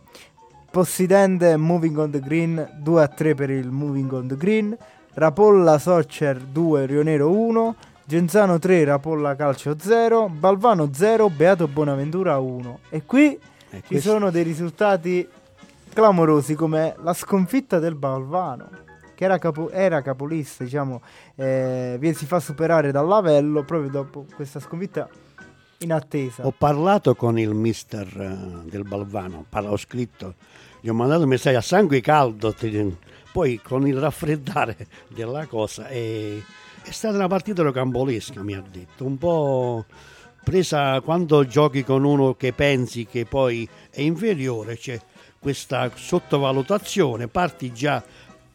Possidente Moving on the Green 2 a 3 per il Moving on the Green. Rapolla Soccer 2 Rionero 1. Genzano 3 Rapolla Calcio 0. Balvano 0 Beato Bonaventura 1. E qui E ci questo- sono dei risultati clamorosi come la sconfitta del Balvano che era, capo- era capolista diciamo eh, si fa superare dall'Avello proprio dopo questa sconfitta in attesa. Ho parlato con il mister eh, del Balvano, ho scritto, gli ho mandato un messaggio a sangue caldo, poi con il raffreddare della cosa è, è stata una partita rocambolesca, mi ha detto, un po' presa quando giochi con uno che pensi che poi è inferiore, c'è questa sottovalutazione, parti già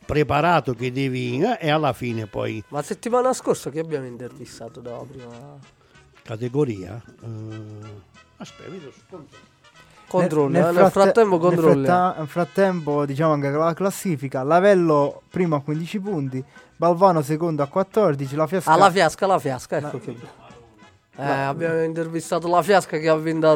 preparato che devi eh, e alla fine poi Ma settimana scorsa che abbiamo intervistato dalla prima categoria. eh, aspetta, vedo su controllo. Controlli, eh, nel, fratte- frattempo nel controlli. fratta- nel frattempo, diciamo anche la classifica, Lavello primo a 15 punti, Balvano secondo a 14, la Fiasca... Alla fiasca, la fiasca, ecco No. che Eh, abbiamo intervistato la fiasca che ha vinto a?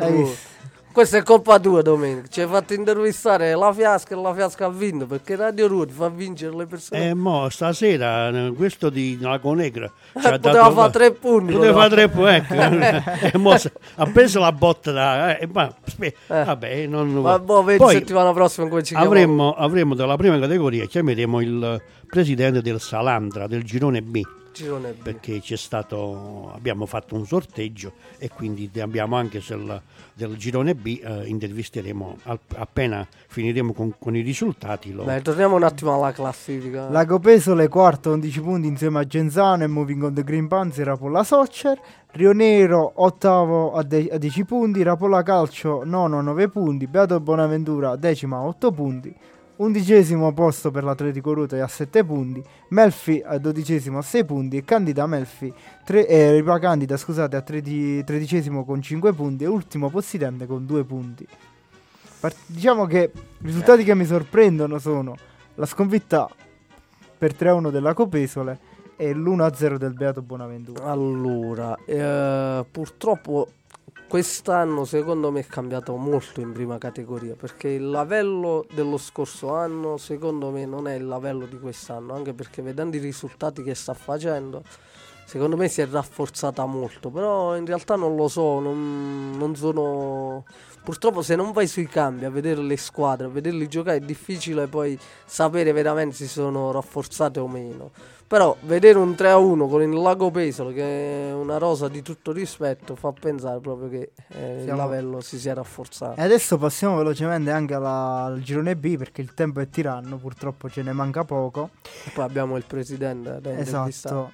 Questa è colpa tua, Domenico. Ci hai fatto intervistare la fiasca e la fiasca ha vinto perché Radio Ruoti fa vincere le persone. Eh, mo stasera eh, questo di Lago Negra ci ha Eh, poteva dato- fare tre punti. Poteva fare tre punti, ecco. [LAUGHS] E mo se- ha preso la botta da... eh, ma, Eh. vabbè, non... Ma boh, vedi Poi settimana prossima come ci chiamiamo. avremmo, avremmo dalla prima categoria, chiameremo il presidente del Salandra, del girone B, Girone B. perché c'è stato, abbiamo fatto un sorteggio e quindi abbiamo anche del, del girone B, eh, intervisteremo al- appena finiremo con, con i risultati. Lo, Beh, torniamo un attimo alla classifica. Lago Pesole quarto 11 punti insieme a Genzano e Moving on the Green Panzer Rapolla Soccer, Rio Nero ottavo a, de- a 10 punti, Rapolla Calcio nono a 9 punti, Beato Bonaventura decima a 8 punti, undicesimo posto per l'Atletico Ruta a 7 punti, Melfi a dodicesimo a 6 punti e Candida Melfi, tre- eh, Ripa Candida scusate a tredi- tredicesimo con 5 punti e ultimo Possidente con 2 punti. Par- diciamo che i risultati che mi sorprendono sono la sconfitta per 3-1 della Copesole e l'1-0 del Beato Bonaventura. Allora, eh, purtroppo quest'anno secondo me è cambiato molto in prima categoria perché il livello dello scorso anno secondo me non è il livello di quest'anno, anche perché vedendo i risultati che sta facendo secondo me si è rafforzata molto, però in realtà non lo so, non, non sono... Purtroppo se non vai sui cambi a vedere le squadre, a vederli giocare è difficile poi sapere veramente se sono rafforzate o meno. Però vedere un 3-1 con il Lago Pesolo, che è una rosa di tutto rispetto, fa pensare proprio che eh, il lavello si sia rafforzato. E adesso passiamo velocemente anche alla- al girone B perché il tempo è tiranno, purtroppo ce ne manca poco. E poi abbiamo il presidente. Esatto.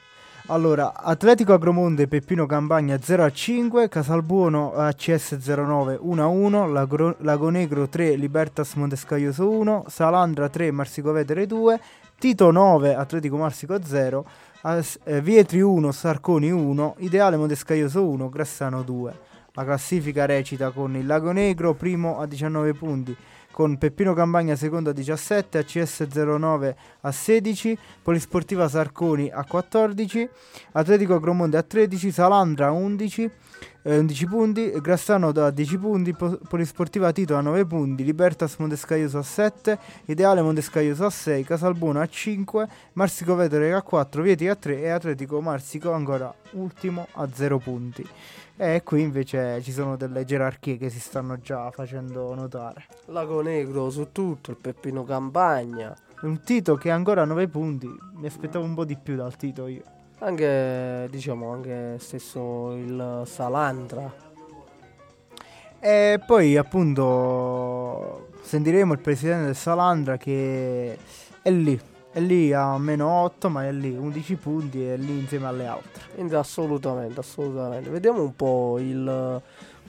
Allora, Atletico Agromonte Peppino Campagna 0 a 5, Casalbuono ACS 09 1 a 1, Lagro- Lagonegro 3, Libertas Montescaglioso 1, Salandra 3, Marsicovetere 2, Tito 9, Atletico Marsico 0, As- eh, Vietri 1, Sarconi 1, Ideale Montescaglioso 1, Grassano 2. La classifica recita con il Lagonegro primo a 19 punti, con Peppino Campagna secondo a 17, ACS 09 a 16, Polisportiva Sarconi a 14, Atletico Agromonte a 13, Salandra a 11, eh, 11 punti, Grassano a 10 punti, Po- Polisportiva Tito a 9 punti, Libertas Montescaglioso a 7, Ideale Montescaglioso a 6, Casalbuono a 5, Marsico Vetere a 4, Vieti a 3 e Atletico Marsico ancora ultimo a 0 punti. E qui invece ci sono delle gerarchie che si stanno già facendo notare. Lago Negro su tutto, il Peppino Campagna, Un Tito che ha ancora 9 punti, mi aspettavo un po' di più dal Tito io. Anche diciamo anche stesso il Salandra. E poi appunto sentiremo il presidente del Salandra che è lì, è lì a meno 8 ma è lì 11 punti e è lì insieme alle altre. Assolutamente, assolutamente. Vediamo un po' il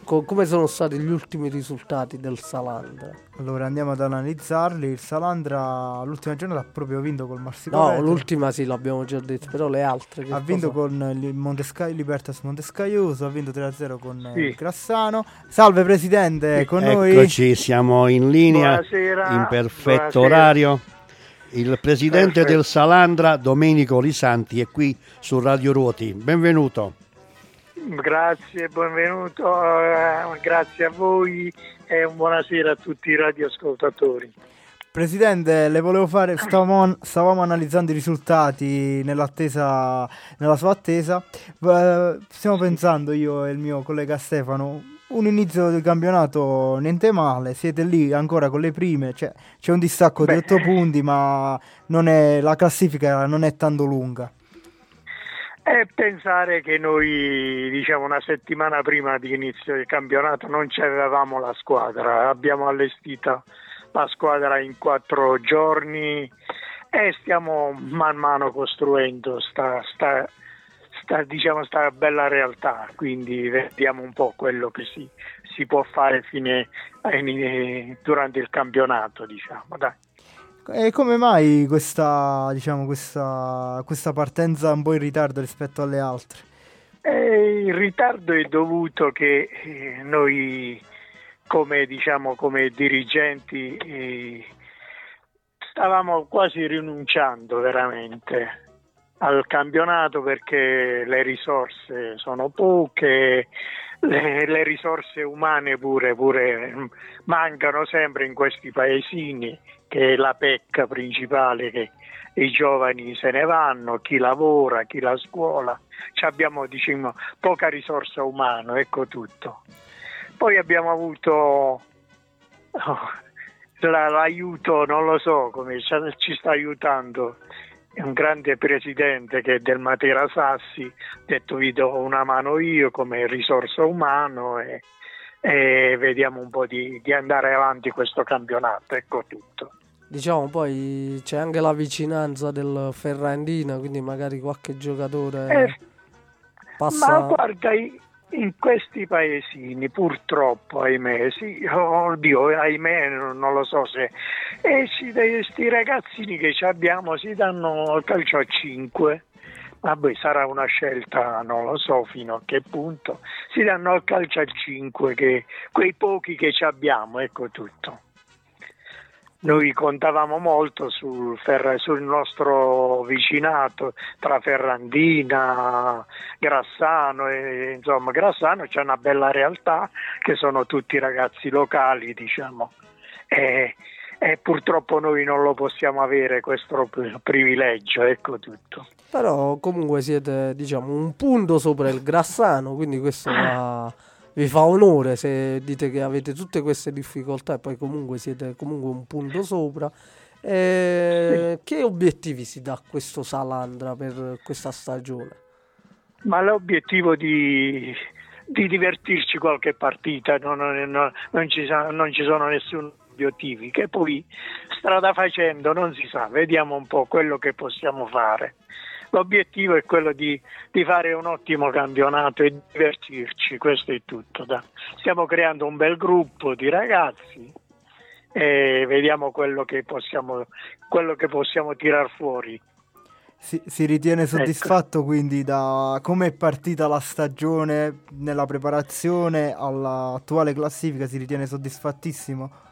co- come sono stati gli ultimi risultati del Salandra. Allora andiamo ad analizzarli, il Salandra l'ultima giornata ha proprio vinto col Marsico No, l'ultima sì, l'abbiamo già detto, però le altre che Ha vinto cosa- con il Montesca- Libertas Montescaglioso, ha vinto 3-0 con Sì. il Grassano. Salve Presidente, con noi. Eccoci, siamo in linea, Buonasera. in perfetto Buonasera. orario. Il presidente Perfetto. del Salandra, Domenico Lisanti, è qui su Radio Ruoti. Benvenuto. Grazie, benvenuto, eh, grazie a voi e buonasera a tutti i radioascoltatori. Presidente, le volevo fare, [COUGHS] stavamo, stavamo analizzando i risultati nell'attesa, nella sua attesa. Eh, stiamo pensando io e il mio collega Stefano, un inizio di campionato niente male, siete lì ancora con le prime, cioè, c'è un distacco Beh. di 8 punti ma non è- la classifica non è tanto lunga. E pensare che noi, diciamo, una settimana prima di inizio del campionato non avevamo la squadra, abbiamo allestito la squadra in quattro giorni e stiamo man mano costruendo sta, sta, sta, diciamo, sta bella realtà, quindi vediamo un po' quello che si, si può fare fine, eh, durante il campionato, diciamo. Dai. E come mai questa, diciamo, questa, questa partenza un po' in ritardo rispetto alle altre? Eh, il ritardo è dovuto che eh, noi come, diciamo, come dirigenti eh, stavamo quasi rinunciando veramente al campionato perché le risorse sono poche, le, le risorse umane pure, pure mm, mancano sempre in questi paesini che è la pecca principale che i giovani se ne vanno, chi lavora, chi la scuola, Ci abbiamo diciamo, poca risorsa umana, ecco tutto. Poi abbiamo avuto oh, la- l'aiuto, non lo so come ci- sta aiutando, un grande presidente che è del Matera Sassi, detto vi do una mano io come risorsa umano e, e vediamo un po' di, di andare avanti questo campionato, ecco tutto. Diciamo poi c'è anche la vicinanza del Ferrandina, quindi magari qualche giocatore Eh, passa... Ma guarda, in questi paesini purtroppo, ahimè, sì, oddio, ahimè, non lo so se... E ci- questi ragazzini che ci abbiamo si danno il calcio a 5. Vabbè, sarà una scelta, non lo so fino a che punto. Si danno al calcio a 5, che, quei pochi che ci abbiamo, ecco tutto. Noi contavamo molto sul, Ferra- sul nostro vicinato tra Ferrandina, Grassano e insomma Grassano c'è una bella realtà che sono tutti ragazzi locali, diciamo. E, e purtroppo noi non lo possiamo avere questo pri- privilegio, ecco tutto. Però comunque siete, diciamo, un punto sopra il Grassano, quindi questo va- vi fa onore se dite che avete tutte queste difficoltà e poi comunque siete comunque un punto sopra. Eh, Che obiettivi si dà questo Salandra per questa stagione? Ma l'obiettivo di, di divertirci qualche partita, non, non- non ci, non ci sono nessun obiettivi, che poi strada facendo non si sa, vediamo un po' quello che possiamo fare. L'obiettivo è quello di, di fare un ottimo campionato e divertirci, questo è tutto. Stiamo creando un bel gruppo di ragazzi e vediamo quello che possiamo, quello che possiamo tirar fuori. Si, si ritiene soddisfatto quindi da come è partita la stagione nella preparazione all'attuale classifica? Si ritiene soddisfattissimo?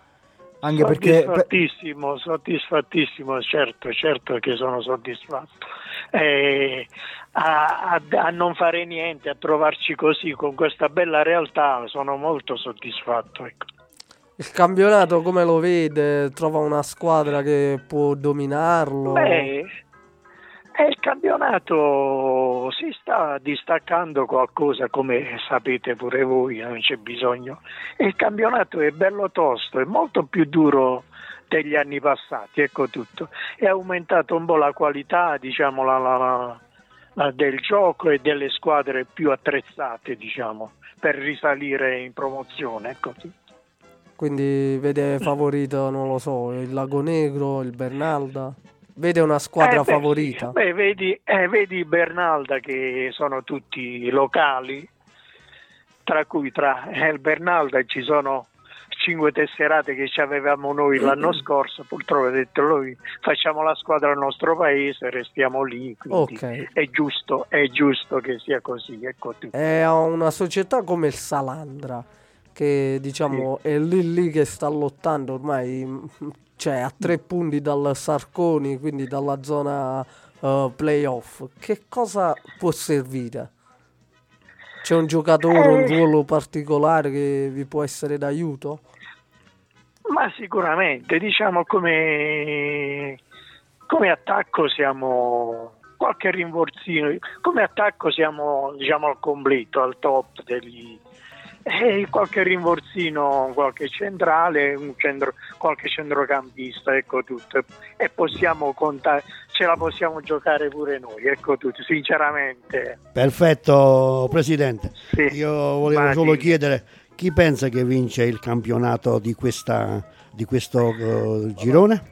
Anche perché soddisfattissimo, soddisfattissimo, certo, certo che sono soddisfatto. Eh, a, a- a non fare niente, a trovarci così con questa bella realtà, sono molto soddisfatto. ecco. Il campionato come lo vede? Trova una squadra che può dominarlo? Beh, e il campionato si sta distaccando qualcosa, come sapete pure voi, non c'è bisogno. Il campionato è bello tosto, è molto più duro degli anni passati, ecco tutto. È aumentato un po' la qualità, diciamo, la- la- la- del gioco e delle squadre più attrezzate, diciamo, per risalire in promozione, ecco tutto. Quindi vede favorito, non lo so, il Lago Negro, il Bernalda? Vede una squadra Eh, favorita? sì. Beh, vedi, eh, vedi Bernalda che sono tutti locali, tra cui tra eh, il Bernalda ci sono cinque tesserate che ci avevamo noi l'anno [CLEARS THROAT] scorso, purtroppo ho detto noi facciamo la squadra al nostro paese, restiamo lì, quindi Ok. è, giusto, è giusto che sia così. Ecco. È una società come il Salandra, che diciamo è lì lì che sta lottando ormai, cioè a tre punti dal Sarconi, quindi dalla zona eh, playoff. Che cosa può servire? C'è un giocatore, un Eh. ruolo particolare che vi può essere d'aiuto? Ma sicuramente, diciamo come, come attacco siamo qualche rinforzino, come attacco siamo diciamo al completo, al top degli e qualche rinforzino, qualche centrale, un centro, qualche centrocampista, ecco tutto. E possiamo contare, ce la possiamo giocare pure noi, ecco tutto, sinceramente. Perfetto, Presidente. Sì. Io volevo Ma solo chiedere chi pensa che vince il campionato di, questa, di questo eh, girone?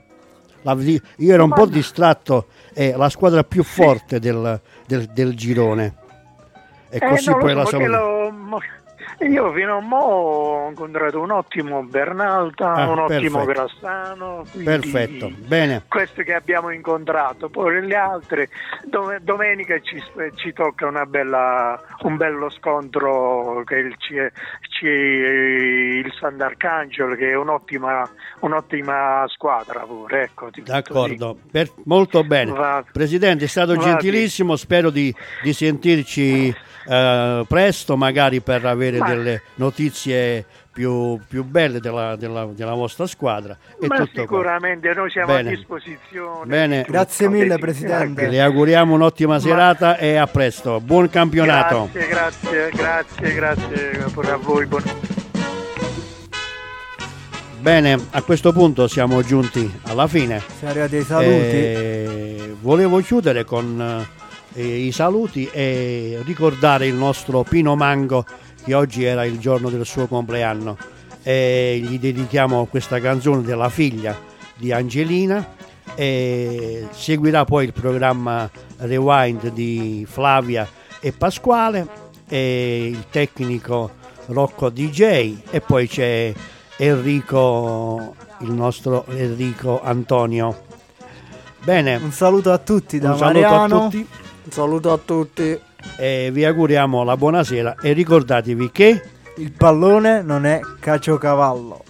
La- io ero un po' distratto, è la squadra più forte del, del- del girone. E Eh, così poi so, la saluto. lo- io fino a mo ho incontrato un ottimo Bernalta, Ah, un ottimo perfetto. Grassano. Perfetto, bene. Queste che abbiamo incontrato, poi le altre, dove- domenica ci, ci tocca una bella, un bello scontro che il, ci- ci- il Sant'Arcangelo che è un'ottima, un'ottima squadra pure. Ecco, D'accordo, per- molto bene. Va- Presidente, è stato Va gentilissimo, spero di, di sentirci eh, presto, magari per avere Ma- delle notizie più, più belle della, della- della vostra squadra. E Ma tutto qua. sicuramente noi siamo Bene. a disposizione. Bene. Grazie mille, Presidente. Le auguriamo un'ottima serata e a presto. Buon campionato. Grazie, grazie, grazie, grazie pure a voi. buon- Bene, a questo punto siamo giunti alla fine. Siamo arrivati ai saluti. Eh, volevo chiudere con eh, i saluti e ricordare il nostro Pino Mango che oggi era il giorno del suo compleanno e gli dedichiamo questa canzone della figlia di Angelina e seguirà poi il programma Rewind di Flavia e Pasquale e il tecnico Rocco DJ e poi c'è Enrico il nostro Enrico Antonio bene Un saluto a tutti da un saluto Mariano. a tutti Un saluto a tutti. E vi auguriamo la buonasera e ricordatevi che Il pallone non è caciocavallo.